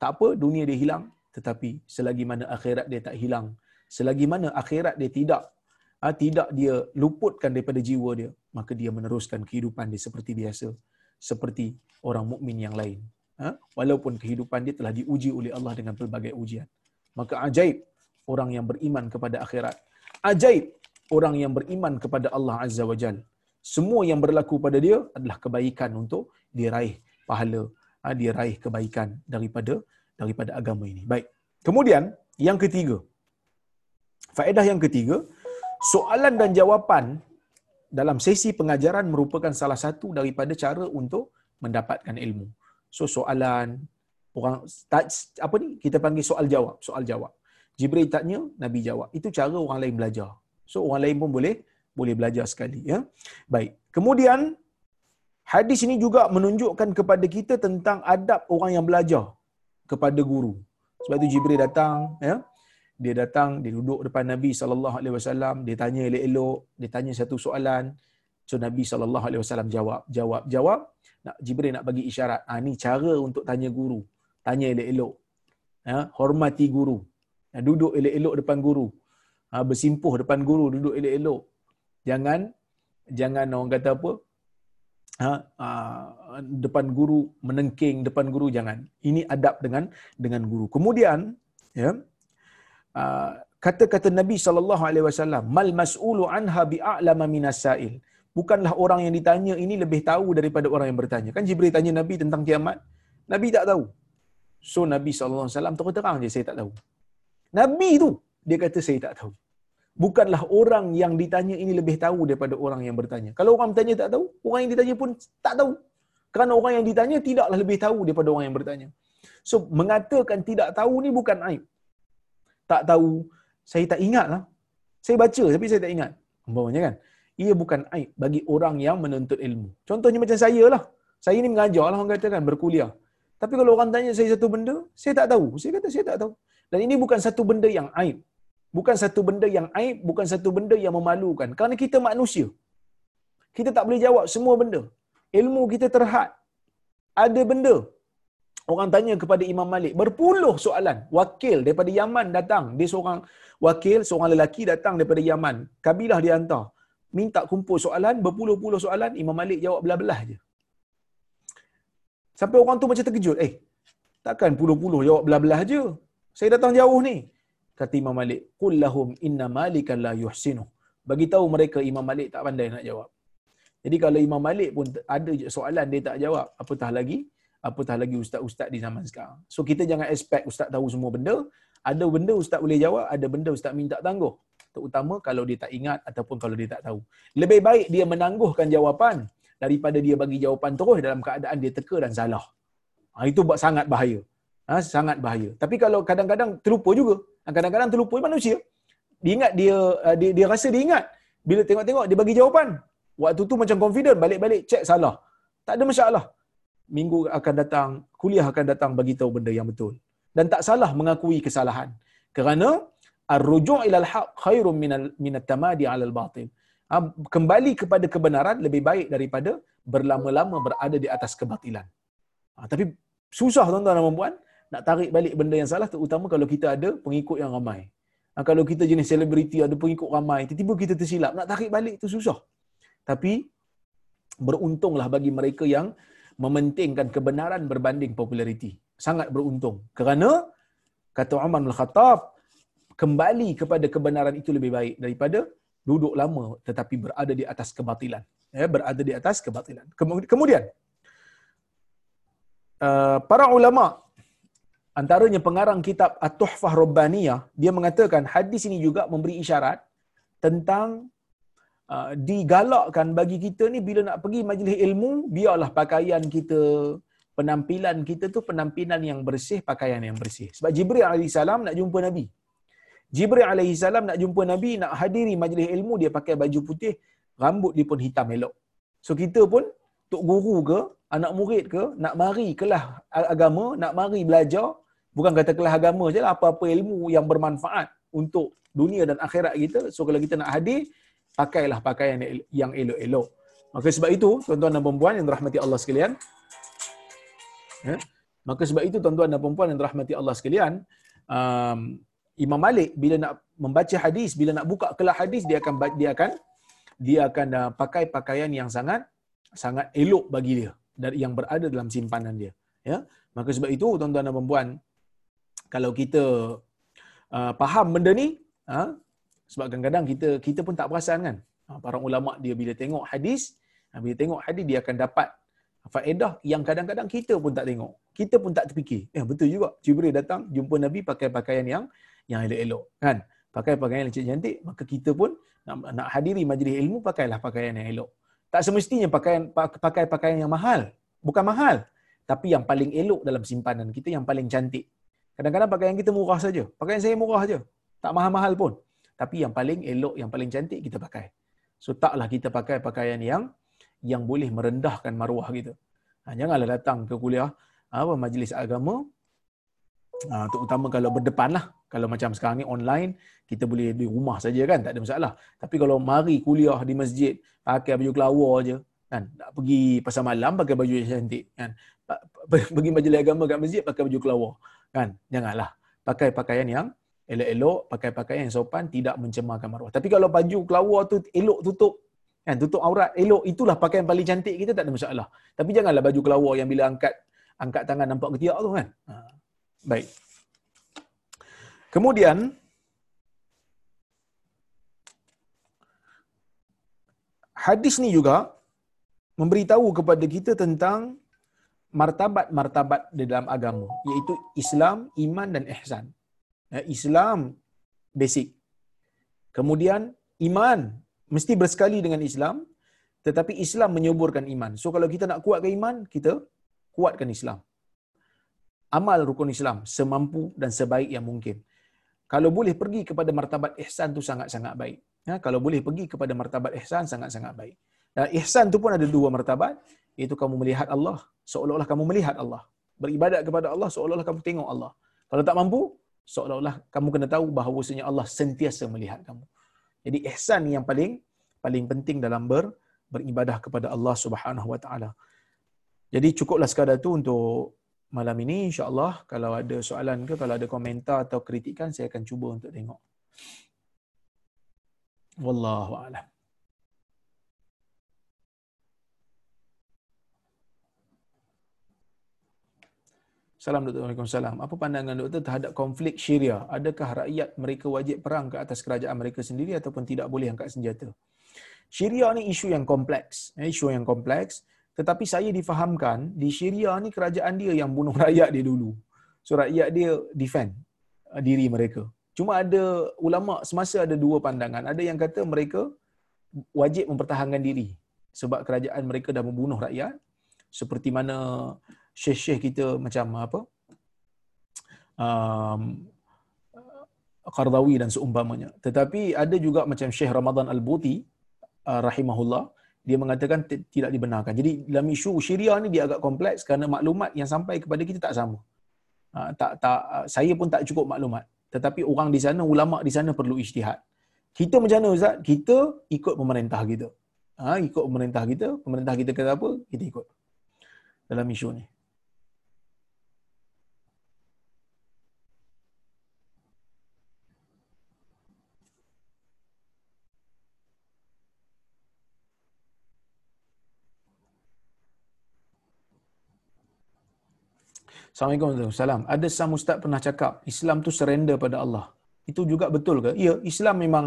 tak apa dunia dia hilang tetapi selagi mana akhirat dia tak hilang selagi mana akhirat dia tidak uh, tidak dia luputkan daripada jiwa dia maka dia meneruskan kehidupan dia seperti biasa seperti orang mukmin yang lain. Ha? Walaupun kehidupan dia telah diuji oleh Allah dengan pelbagai ujian. Maka ajaib orang yang beriman kepada akhirat. Ajaib orang yang beriman kepada Allah Azza wa Jal. Semua yang berlaku pada dia adalah kebaikan untuk diraih pahala. Ha? Dia raih kebaikan daripada daripada agama ini. Baik. Kemudian, yang ketiga. Faedah yang ketiga, soalan dan jawapan dalam sesi pengajaran merupakan salah satu daripada cara untuk mendapatkan ilmu. So soalan, Orang apa ni? Kita panggil soal jawab, soal jawab. Jibril tanya, Nabi jawab. Itu cara orang lain belajar. So orang lain pun boleh boleh belajar sekali ya. Baik. Kemudian hadis ini juga menunjukkan kepada kita tentang adab orang yang belajar kepada guru. Sebab itu Jibril datang ya. Dia datang, dia duduk depan Nabi sallallahu alaihi wasallam, dia tanya elok-elok, dia tanya satu soalan. So Nabi sallallahu alaihi wasallam jawab, jawab, jawab. Nak Jibril nak bagi isyarat. Ah ni cara untuk tanya guru. Tanya elok-elok. Ya, hormati guru. Ya, duduk elok-elok depan guru. Ha, bersimpuh depan guru, duduk elok-elok. Jangan jangan orang kata apa? Ha, ha, depan guru menengking depan guru jangan. Ini adab dengan dengan guru. Kemudian ya kata-kata Nabi sallallahu alaihi wasallam mal mas'ulu anha bi'alama minas sa'il. Bukanlah orang yang ditanya ini lebih tahu daripada orang yang bertanya. Kan Jibril tanya Nabi tentang kiamat. Nabi tak tahu. So Nabi sallallahu alaihi wasallam terus terang je saya tak tahu. Nabi tu dia kata saya tak tahu. Bukanlah orang yang ditanya ini lebih tahu daripada orang yang bertanya. Kalau orang bertanya tak tahu, orang yang ditanya pun tak tahu. Kerana orang yang ditanya tidaklah lebih tahu daripada orang yang bertanya. So, mengatakan tidak tahu ni bukan aib. Tak tahu, saya tak ingat lah. Saya baca tapi saya tak ingat. Umpamanya kan? Ia bukan aib bagi orang yang menuntut ilmu. Contohnya macam saya lah. Saya ni mengajar lah orang katakan, berkuliah. Tapi kalau orang tanya saya satu benda, saya tak tahu. Saya kata saya tak tahu. Dan ini bukan satu benda yang aib. Bukan satu benda yang aib, bukan satu benda yang memalukan. Kerana kita manusia. Kita tak boleh jawab semua benda. Ilmu kita terhad. Ada benda. Orang tanya kepada Imam Malik, berpuluh soalan. Wakil daripada Yaman datang. Dia seorang wakil, seorang lelaki datang daripada Yaman. Kabilah dia hantar. Minta kumpul soalan, berpuluh-puluh soalan. Imam Malik jawab belah-belah je. Sampai orang tu macam terkejut. Eh, takkan puluh-puluh jawab belah-belah je. Saya datang jauh ni. Kata Imam Malik, "Qul lahum inna malikan la yuhsinu." Bagi tahu mereka Imam Malik tak pandai nak jawab. Jadi kalau Imam Malik pun ada soalan dia tak jawab, apatah lagi apatah lagi ustaz-ustaz di zaman sekarang. So kita jangan expect ustaz tahu semua benda. Ada benda ustaz boleh jawab, ada benda ustaz minta tangguh. Terutama kalau dia tak ingat ataupun kalau dia tak tahu. Lebih baik dia menangguhkan jawapan daripada dia bagi jawapan terus dalam keadaan dia teka dan salah. Ha, itu buat sangat bahaya. Ha, sangat bahaya. Tapi kalau kadang-kadang terlupa juga. Ha, kadang-kadang terlupa manusia. Dia ingat dia, uh, dia dia rasa dia ingat. Bila tengok-tengok dia bagi jawapan. Waktu tu macam confident balik-balik cek salah. Tak ada masalah. Minggu akan datang, kuliah akan datang bagi tahu benda yang betul. Dan tak salah mengakui kesalahan. Kerana ar-ruju' ila al-haq khairun min min at-tamadi 'ala al-batil. Ha, kembali kepada kebenaran lebih baik daripada berlama-lama berada di atas kebatilan. Ha, tapi susah tuan-tuan dan puan nak tarik balik benda yang salah terutama kalau kita ada pengikut yang ramai. Ha, kalau kita jenis selebriti ada pengikut ramai, tiba-tiba kita tersilap, nak tarik balik tu susah. Tapi beruntunglah bagi mereka yang mementingkan kebenaran berbanding populariti. Sangat beruntung. Kerana kata Umar bin Khattab, kembali kepada kebenaran itu lebih baik daripada duduk lama tetapi berada di atas kebatilan. Ya, berada di atas kebatilan. Kemudian, uh, para ulama antaranya pengarang kitab At-Tuhfah Rabbaniyah, dia mengatakan hadis ini juga memberi isyarat tentang uh, digalakkan bagi kita ni bila nak pergi majlis ilmu, biarlah pakaian kita, penampilan kita tu penampilan yang bersih, pakaian yang bersih. Sebab Jibril AS nak jumpa Nabi. Jibril AS nak jumpa Nabi, nak hadiri majlis ilmu, dia pakai baju putih, rambut dia pun hitam elok. So kita pun, tok guru ke, anak murid ke, nak mari kelas agama, nak mari belajar, bukan kata kelas agama je lah, apa-apa ilmu yang bermanfaat untuk dunia dan akhirat kita. So kalau kita nak hadir, pakailah pakaian yang elok-elok. Maka sebab itu, tuan-tuan dan perempuan yang dirahmati Allah sekalian, ya, maka sebab itu tuan-tuan dan perempuan yang dirahmati Allah sekalian, um, Imam Malik bila nak membaca hadis, bila nak buka kelas hadis, dia akan dia akan dia akan uh, pakai pakaian yang sangat sangat elok bagi dia dari yang berada dalam simpanan dia. Ya, maka sebab itu tuan-tuan dan perempuan, kalau kita uh, faham benda ni, ha, sebab kadang-kadang kita kita pun tak perasan kan. Ha, para ulama dia bila tengok hadis, ha, bila tengok hadis dia akan dapat faedah yang kadang-kadang kita pun tak tengok. Kita pun tak terfikir. Eh betul juga. Jibril datang jumpa Nabi pakai pakaian yang yang elok-elok kan. Pakai pakaian yang cantik, maka kita pun nak, nak hadiri majlis ilmu pakailah pakaian yang elok. Tak semestinya pakaian pakai pakaian yang mahal. Bukan mahal. tapi yang paling elok dalam simpanan kita yang paling cantik. Kadang-kadang pakaian kita murah saja. Pakaian saya murah saja. Tak mahal-mahal pun. Tapi yang paling elok, yang paling cantik kita pakai. So taklah kita pakai pakaian yang yang boleh merendahkan maruah kita. Ha, janganlah datang ke kuliah apa majlis agama ha, terutama kalau berdepan lah. Kalau macam sekarang ni online, kita boleh di rumah saja kan, tak ada masalah. Tapi kalau mari kuliah di masjid, pakai baju kelawar je, kan? Tak pergi pasal malam pakai baju yang cantik, kan? Pergi majlis agama kat masjid pakai baju kelawar, kan? Janganlah. Pakai pakaian yang elok-elok, pakai pakaian yang sopan, tidak mencemarkan maruah. Tapi kalau baju kelawar tu elok tutup, kan? Tutup aurat, elok, itulah pakaian paling cantik kita, tak ada masalah. Tapi janganlah baju kelawar yang bila angkat angkat tangan nampak ketiak tu kan. Ha. Baik. Kemudian hadis ni juga memberitahu kepada kita tentang martabat-martabat di dalam agama iaitu Islam, iman dan ihsan. Ya, Islam basic. Kemudian iman mesti bersekali dengan Islam tetapi Islam menyuburkan iman. So kalau kita nak kuatkan iman, kita kuatkan Islam. Amal rukun Islam semampu dan sebaik yang mungkin. Kalau boleh pergi kepada martabat ihsan tu sangat-sangat baik. Ya, kalau boleh pergi kepada martabat ihsan sangat-sangat baik. Dan ihsan tu pun ada dua martabat, iaitu kamu melihat Allah seolah-olah kamu melihat Allah. Beribadat kepada Allah seolah-olah kamu tengok Allah. Kalau tak mampu, seolah-olah kamu kena tahu bahawasanya Allah sentiasa melihat kamu. Jadi ihsan yang paling paling penting dalam ber, beribadah kepada Allah Subhanahu Wa Taala. Jadi cukuplah sekadar tu untuk malam ini insya-Allah kalau ada soalan ke kalau ada komentar atau kritikan saya akan cuba untuk tengok. Wallahu a'lam. Salam Doktor. Waalaikumsalam. Apa pandangan Doktor terhadap konflik Syria? Adakah rakyat mereka wajib perang ke atas kerajaan mereka sendiri ataupun tidak boleh angkat senjata? Syria ni isu yang kompleks. Eh, isu yang kompleks. Tetapi saya difahamkan, di Syria ni kerajaan dia yang bunuh <laughs> rakyat dia dulu. So rakyat dia defend uh, diri mereka. Cuma ada ulama semasa ada dua pandangan. Ada yang kata mereka wajib mempertahankan diri sebab kerajaan mereka dah membunuh rakyat seperti mana syekh-syekh kita macam apa um, Qardawi dan seumpamanya. Tetapi ada juga macam Syekh Ramadan Al-Buti uh, rahimahullah dia mengatakan tidak dibenarkan. Jadi dalam isu Syria ni dia agak kompleks kerana maklumat yang sampai kepada kita tak sama. Uh, tak tak uh, saya pun tak cukup maklumat. Tetapi orang di sana ulama di sana perlu ijtihad. Kita macam mana ustaz? Kita ikut pemerintah kita. Ha, ikut pemerintah kita, pemerintah kita kata apa, kita ikut. Dalam isu ni. Assalamualaikum wabarakatuh. Ada sang ustaz pernah cakap Islam tu surrender pada Allah. Itu juga betul ke? Ya, Islam memang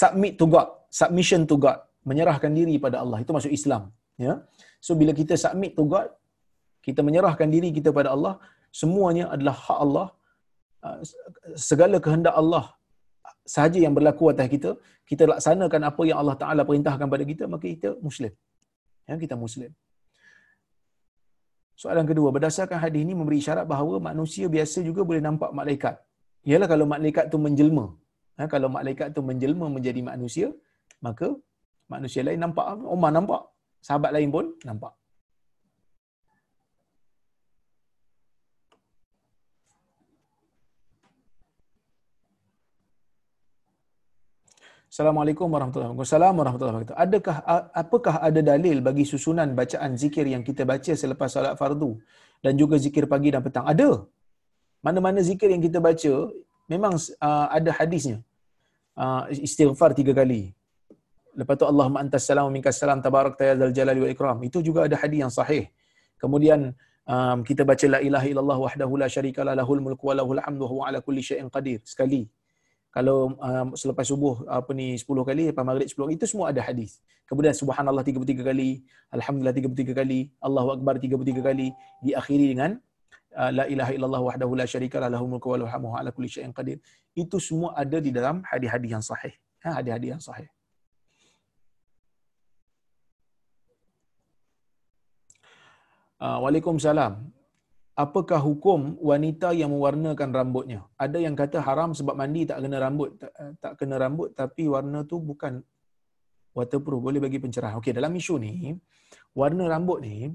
submit to God, submission to God, menyerahkan diri pada Allah. Itu maksud Islam, ya. So bila kita submit to God, kita menyerahkan diri kita pada Allah, semuanya adalah hak Allah. Uh, segala kehendak Allah sahaja yang berlaku atas kita, kita laksanakan apa yang Allah Taala perintahkan pada kita, maka kita muslim. Ya, kita muslim. Soalan kedua, berdasarkan hadis ini memberi syarat bahawa manusia biasa juga boleh nampak malaikat. Ialah kalau malaikat tu menjelma. Ha, kalau malaikat tu menjelma menjadi manusia, maka manusia lain nampak. Umar nampak. Sahabat lain pun nampak. Assalamualaikum warahmatullahi wabarakatuh. Assalamualaikum warahmatullahi wabarakatuh. Adakah apakah ada dalil bagi susunan bacaan zikir yang kita baca selepas solat fardu dan juga zikir pagi dan petang? Ada. Mana-mana zikir yang kita baca memang uh, ada hadisnya. Uh, istighfar tiga kali. Lepas tu Allahumma antas salam minkas salam tabarak tayadzal jalali wal ikram. Itu juga ada hadis yang sahih. Kemudian um, kita baca la ilaha illallah wahdahu la syarika la lahul mulku wa lahul hamdu wa ala kulli syai'in qadir sekali kalau um, selepas subuh apa ni 10 kali lepas maghrib 10 kali itu semua ada hadis. Kemudian subhanallah 33 kali alhamdulillah 33 kali Allahu akbar 33 kali diakhiri dengan uh, la ilaha illallah wahdahu la syarika la lahu mulku wa lahu hamdu ala kulli syai'in qadir. Itu semua ada di dalam hadis-hadis yang sahih. Ha hadis-hadis yang sahih. Uh, Waalaikumsalam. Apakah hukum wanita yang mewarnakan rambutnya? Ada yang kata haram sebab mandi tak kena rambut, tak, tak kena rambut tapi warna tu bukan waterproof, boleh bagi pencerahan. Okey, dalam isu ni, warna rambut ni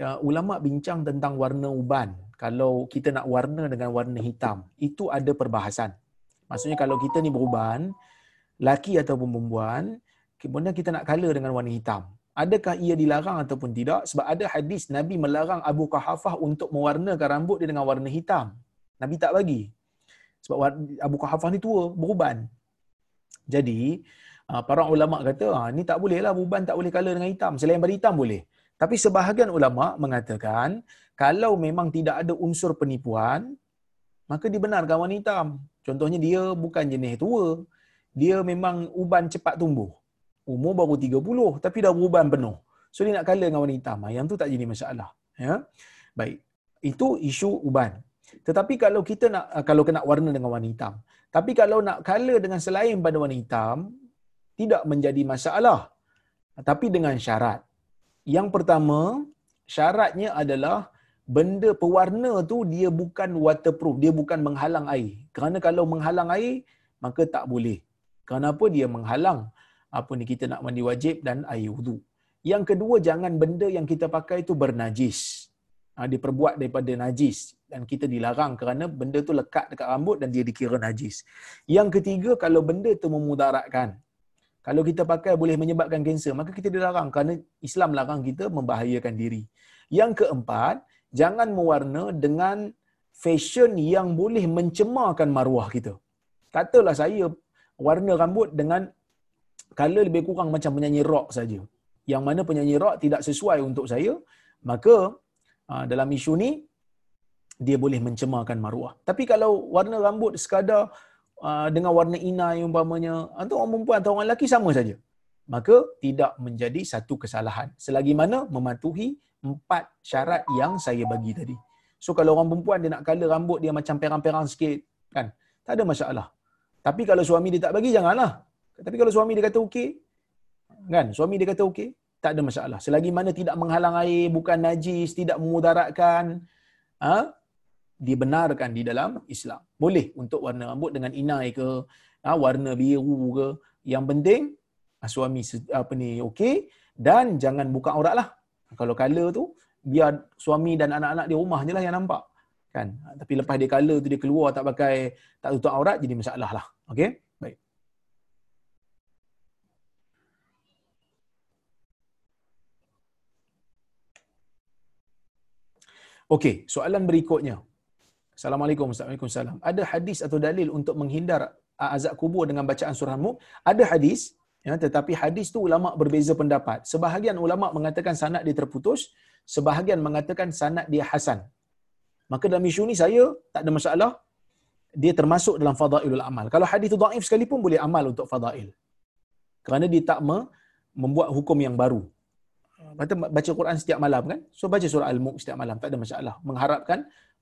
uh, ulama bincang tentang warna uban. Kalau kita nak warna dengan warna hitam, itu ada perbahasan. Maksudnya kalau kita ni beruban, laki ataupun perempuan, kemudian kita nak color dengan warna hitam. Adakah ia dilarang ataupun tidak? Sebab ada hadis Nabi melarang Abu Kahafah untuk mewarnakan rambut dia dengan warna hitam. Nabi tak bagi. Sebab Abu Kahafah ni tua, beruban. Jadi, ah, para ulama kata, ah, ni tak boleh lah, beruban tak boleh color dengan hitam. Selain pada hitam boleh. Tapi sebahagian ulama mengatakan, kalau memang tidak ada unsur penipuan, maka dibenarkan warna hitam. Contohnya dia bukan jenis tua. Dia memang uban cepat tumbuh umur baru 30 tapi dah beruban penuh. So dia nak color dengan warna hitam. Yang tu tak jadi masalah. Ya. Baik. Itu isu uban. Tetapi kalau kita nak kalau kena warna dengan warna hitam. Tapi kalau nak color dengan selain pada warna hitam tidak menjadi masalah. Tapi dengan syarat. Yang pertama, syaratnya adalah benda pewarna tu dia bukan waterproof, dia bukan menghalang air. Kerana kalau menghalang air, maka tak boleh. Kenapa dia menghalang apa ni kita nak mandi wajib dan air wudu. Yang kedua jangan benda yang kita pakai itu bernajis. Ha, diperbuat daripada najis dan kita dilarang kerana benda tu lekat dekat rambut dan dia dikira najis. Yang ketiga kalau benda tu memudaratkan. Kalau kita pakai boleh menyebabkan kanser maka kita dilarang kerana Islam larang kita membahayakan diri. Yang keempat, jangan mewarna dengan fashion yang boleh mencemarkan maruah kita. Katalah saya warna rambut dengan color lebih kurang macam penyanyi rock saja. Yang mana penyanyi rock tidak sesuai untuk saya, maka ah, dalam isu ni dia boleh mencemarkan maruah. Tapi kalau warna rambut sekadar ah, dengan warna inai umpamanya, atau orang perempuan atau orang lelaki sama saja. Maka tidak menjadi satu kesalahan. Selagi mana mematuhi empat syarat yang saya bagi tadi. So kalau orang perempuan dia nak color rambut dia macam perang-perang sikit, kan? Tak ada masalah. Tapi kalau suami dia tak bagi, janganlah. Tapi kalau suami dia kata okey, kan? Suami dia kata okey, tak ada masalah. Selagi mana tidak menghalang air, bukan najis, tidak memudaratkan, ha? dibenarkan di dalam Islam. Boleh untuk warna rambut dengan inai ke, ha? warna biru ke. Yang penting ha, suami apa ni okey dan jangan buka aurat lah. Kalau color tu biar suami dan anak-anak di rumah je lah yang nampak. Kan? Tapi lepas dia color tu dia keluar tak pakai tak tutup aurat jadi masalah lah. Okey? Okey, soalan berikutnya. Assalamualaikum Waalaikumsalam. Ada hadis atau dalil untuk menghindar azab kubur dengan bacaan surah Mulk? Ada hadis, ya, tetapi hadis tu ulama berbeza pendapat. Sebahagian ulama mengatakan sanad dia terputus, sebahagian mengatakan sanad dia hasan. Maka dalam isu ni saya tak ada masalah. Dia termasuk dalam fadailul amal. Kalau hadis tu dhaif sekalipun boleh amal untuk fadail. Kerana dia tak membuat hukum yang baru baca Quran setiap malam kan? So baca surah al-mulk setiap malam tak ada masalah. Mengharapkan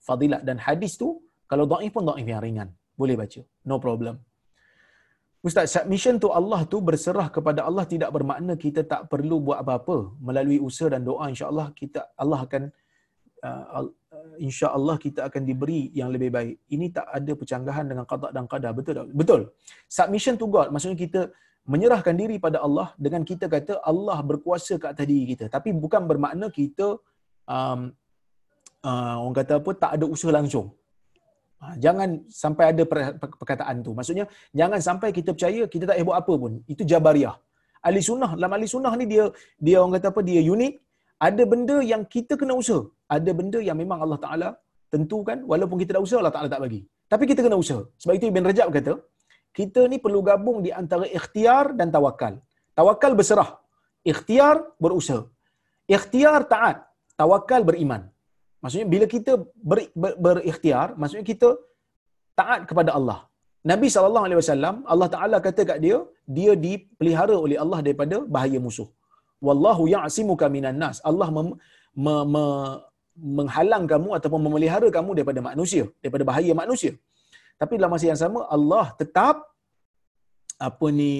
fadilat dan hadis tu kalau dhaif pun dhaif yang ringan. Boleh baca. No problem. Ustaz, submission to Allah tu berserah kepada Allah tidak bermakna kita tak perlu buat apa-apa. Melalui usaha dan doa insya-Allah kita Allah akan uh, insya-Allah kita akan diberi yang lebih baik. Ini tak ada percanggahan dengan qada dan qadar, betul tak? Betul. Submission to God maksudnya kita menyerahkan diri pada Allah dengan kita kata Allah berkuasa ke atas diri kita. Tapi bukan bermakna kita um, uh, orang kata apa tak ada usaha langsung. Ha, jangan sampai ada perkataan tu. Maksudnya jangan sampai kita percaya kita tak buat apa pun. Itu jabariah. Ahli sunnah dalam ahli sunnah ni dia dia orang kata apa dia unik. Ada benda yang kita kena usaha. Ada benda yang memang Allah Taala tentukan. Walaupun kita dah usaha Allah Taala tak bagi. Tapi kita kena usaha. Sebab itu Ibn Rajab kata kita ni perlu gabung di antara ikhtiar dan tawakal. Tawakal berserah. Ikhtiar berusaha. Ikhtiar taat. Tawakal beriman. Maksudnya bila kita ber, ber, berikhtiar, maksudnya kita taat kepada Allah. Nabi SAW, Allah Ta'ala kata kat dia, dia dipelihara oleh Allah daripada bahaya musuh. Wallahu ya'asimuka minan nas. Allah mem, me, me, menghalang kamu ataupun memelihara kamu daripada manusia, daripada bahaya manusia. Tapi dalam masa yang sama Allah tetap apa ni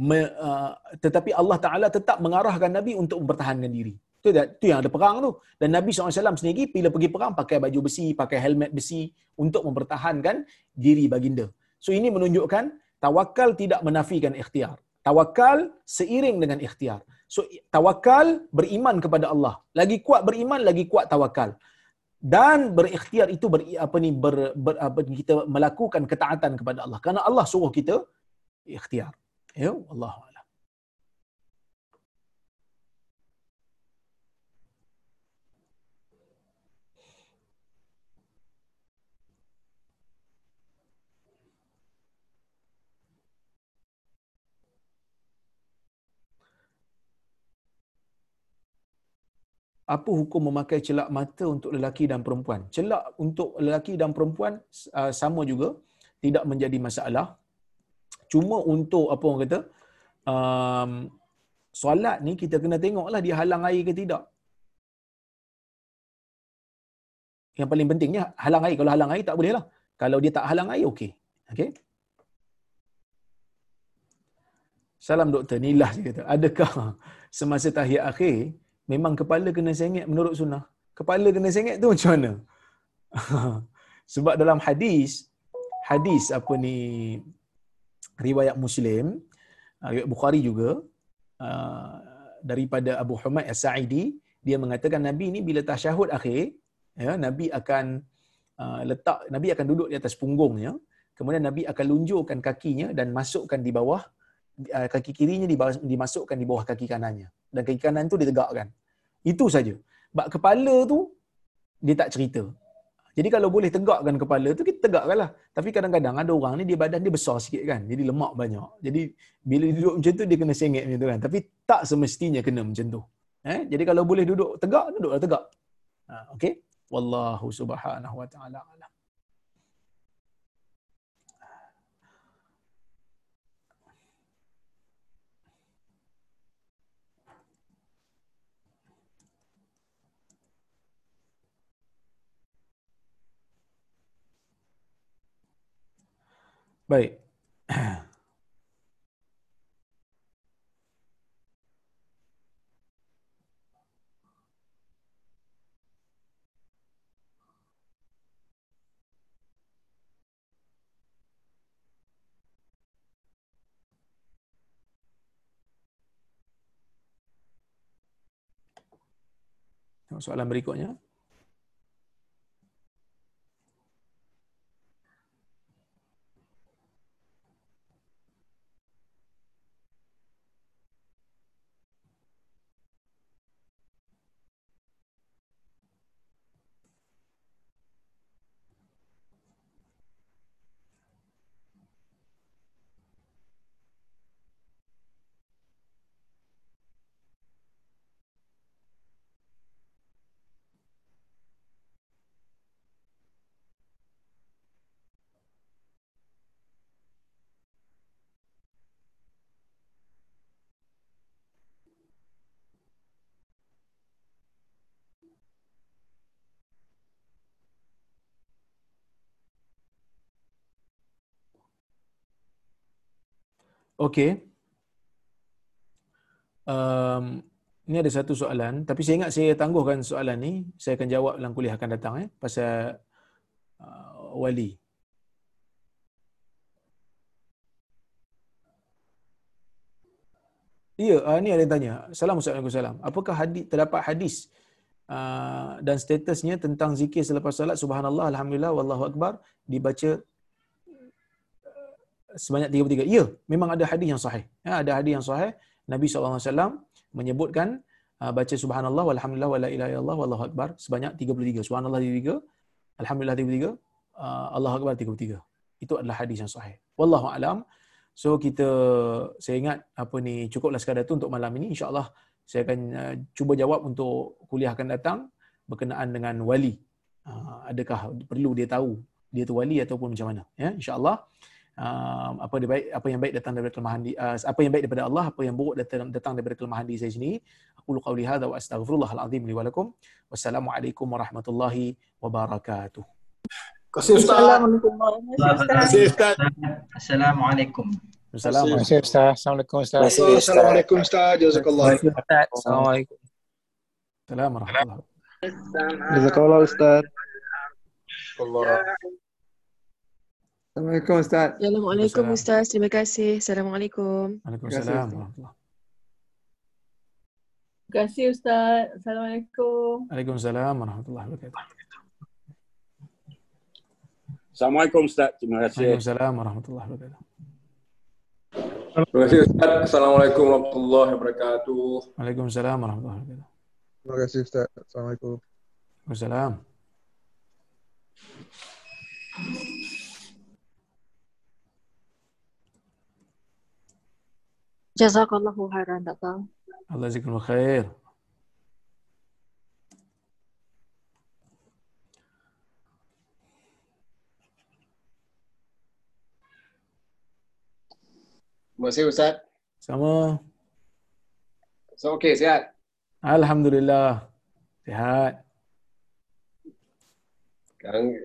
me, uh, tetapi Allah Taala tetap mengarahkan Nabi untuk mempertahankan diri. Tu dah tu yang ada perang tu. Dan Nabi SAW sendiri bila pergi perang pakai baju besi, pakai helmet besi untuk mempertahankan diri baginda. So ini menunjukkan tawakal tidak menafikan ikhtiar. Tawakal seiring dengan ikhtiar. So tawakal beriman kepada Allah. Lagi kuat beriman, lagi kuat tawakal. Dan berikhtiar itu ber, apa ni ber, ber, apa, kita melakukan ketaatan kepada Allah. Karena Allah suruh kita ikhtiar. Ya, Allah apa hukum memakai celak mata untuk lelaki dan perempuan? Celak untuk lelaki dan perempuan uh, sama juga, tidak menjadi masalah. Cuma untuk apa orang kata, um, solat ni kita kena tengoklah dia halang air ke tidak. Yang paling pentingnya halang air. Kalau halang air tak boleh lah. Kalau dia tak halang air, okey. Okey. Salam doktor, inilah dia kata. Adakah semasa tahiyat akhir, memang kepala kena sengit menurut sunnah. Kepala kena sengit tu macam mana? <laughs> Sebab dalam hadis, hadis apa ni riwayat Muslim, uh, riwayat Bukhari juga uh, daripada Abu Humaid As-Sa'idi, dia mengatakan Nabi ni bila tasyahud akhir, ya, Nabi akan uh, letak Nabi akan duduk di atas punggungnya, kemudian Nabi akan lunjurkan kakinya dan masukkan di bawah kaki kirinya dimasukkan di bawah kaki kanannya dan kaki kanan tu ditegakkan. Itu saja. Bak kepala tu dia tak cerita. Jadi kalau boleh tegakkan kepala tu kita tegakkanlah. Tapi kadang-kadang ada orang ni dia badan dia besar sikit kan. Jadi lemak banyak. Jadi bila duduk macam tu dia kena sengit macam tu kan. Tapi tak semestinya kena macam tu. Eh? Jadi kalau boleh duduk tegak, duduklah tegak. Ha, okay? Wallahu subhanahu wa ta'ala alam. Baik. Soalan berikutnya. Okey. Um, ini ada satu soalan, tapi saya ingat saya tangguhkan soalan ni. Saya akan jawab dalam kuliah akan datang eh pasal uh, wali. Ya, uh, ni ada yang tanya. Salam Assalamualaikum. Apakah hadis terdapat hadis uh, dan statusnya tentang zikir selepas salat subhanallah alhamdulillah wallahu akbar dibaca sebanyak 33. Ya, memang ada hadis yang sahih. Ya, ada hadis yang sahih. Nabi SAW menyebutkan uh, baca subhanallah walhamdulillah wala ilaha illallah wallahu akbar sebanyak 33. Subhanallah 33, alhamdulillah 33, uh, Allahu akbar 33. Itu adalah hadis yang sahih. Wallahu alam. So kita saya ingat apa ni cukuplah sekadar tu untuk malam ini insya-Allah saya akan uh, cuba jawab untuk kuliah akan datang berkenaan dengan wali. Adakah perlu dia tahu dia tu wali ataupun macam mana ya insya-Allah uh, apa yang baik apa yang baik datang daripada kelemahan di, uh, apa yang baik daripada Allah apa yang buruk datang datang daripada kelemahan diri saya sendiri aku lu qauli hadza wa astaghfirullahal azim li wa lakum wassalamualaikum warahmatullahi wabarakatuh Assalamualaikum Assalamualaikum. Assalamualaikum Assalamualaikum Assalamualaikum Ustaz. Jazakallah. Assalamualaikum. Assalamualaikum. Jazakallah Ustaz. Allah. Assalamualaikum Ustaz. Assalamualaikum. Ustaz. Terima kasih. Assalamualaikum. Waalaikumsalam Terima kasih Ustaz. Assalamualaikum. Waalaikumsalam warahmatullahi wabarakatuh. Assalamualaikum Ustaz. Terima kasih. Waalaikumsalam warahmatullahi wabarakatuh. Terima kasih Ustaz. Assalamualaikum warahmatullahi wabarakatuh. Waalaikumsalam warahmatullahi wabarakatuh. Terima kasih Ustaz. Assalamualaikum. Waalaikumsalam. Jazakallahu khairan datang. Allah jazakumul khair. Terima kasih Ustaz. Sama. So, okey, sihat? Alhamdulillah. Sihat. Sekarang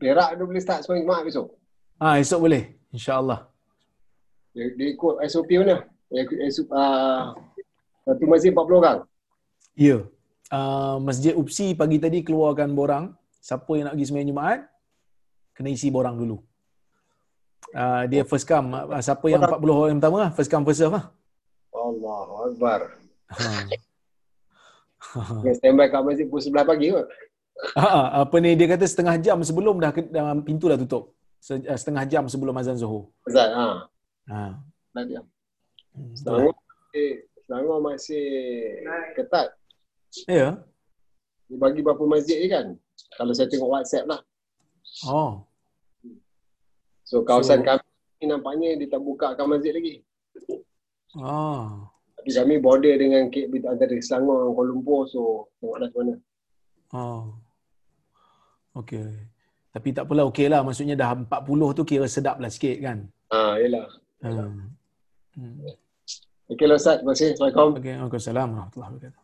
Perak dia boleh start semua Jumaat besok. Ah, esok boleh. InsyaAllah. Dia, dia ikut SOP mana? SOP, uh, satu masjid 40 orang. Ya. Uh, Masjid Upsi pagi tadi keluarkan borang. Siapa yang nak pergi sembahyang Jumaat, kena isi borang dulu. Uh, dia first come. Uh, siapa yang 40 orang yang pertama lah. First come, first serve lah. Allahu Akbar. Dia standby kat masjid pukul 11 pagi kot. Ha, apa ni dia kata setengah jam sebelum dah dah pintu dah tutup. Se- Setengah jam sebelum azan Zuhur. Ustaz, ha. Ha. Dah diam. Hmm, lah. Selangor masih, Selangor masih ketat. Ya. Dia bagi berapa masjid je kan? Kalau saya tengok WhatsApp lah. Oh. So kawasan So- kami ni nampaknya dia tak buka akan masjid lagi. Oh. Tapi kami border dengan Cape antara Selangor dan Kuala Lumpur so tengoklah macam mana. Oh. Okey. Tapi tak apalah okey lah. Maksudnya dah 40 tu kira sedap lah sikit kan. Ha, yelah. Hmm. Hmm. Okey lah Ustaz, terima kasih. Assalamualaikum. Okey, Waalaikumsalam warahmatullahi wabarakatuh.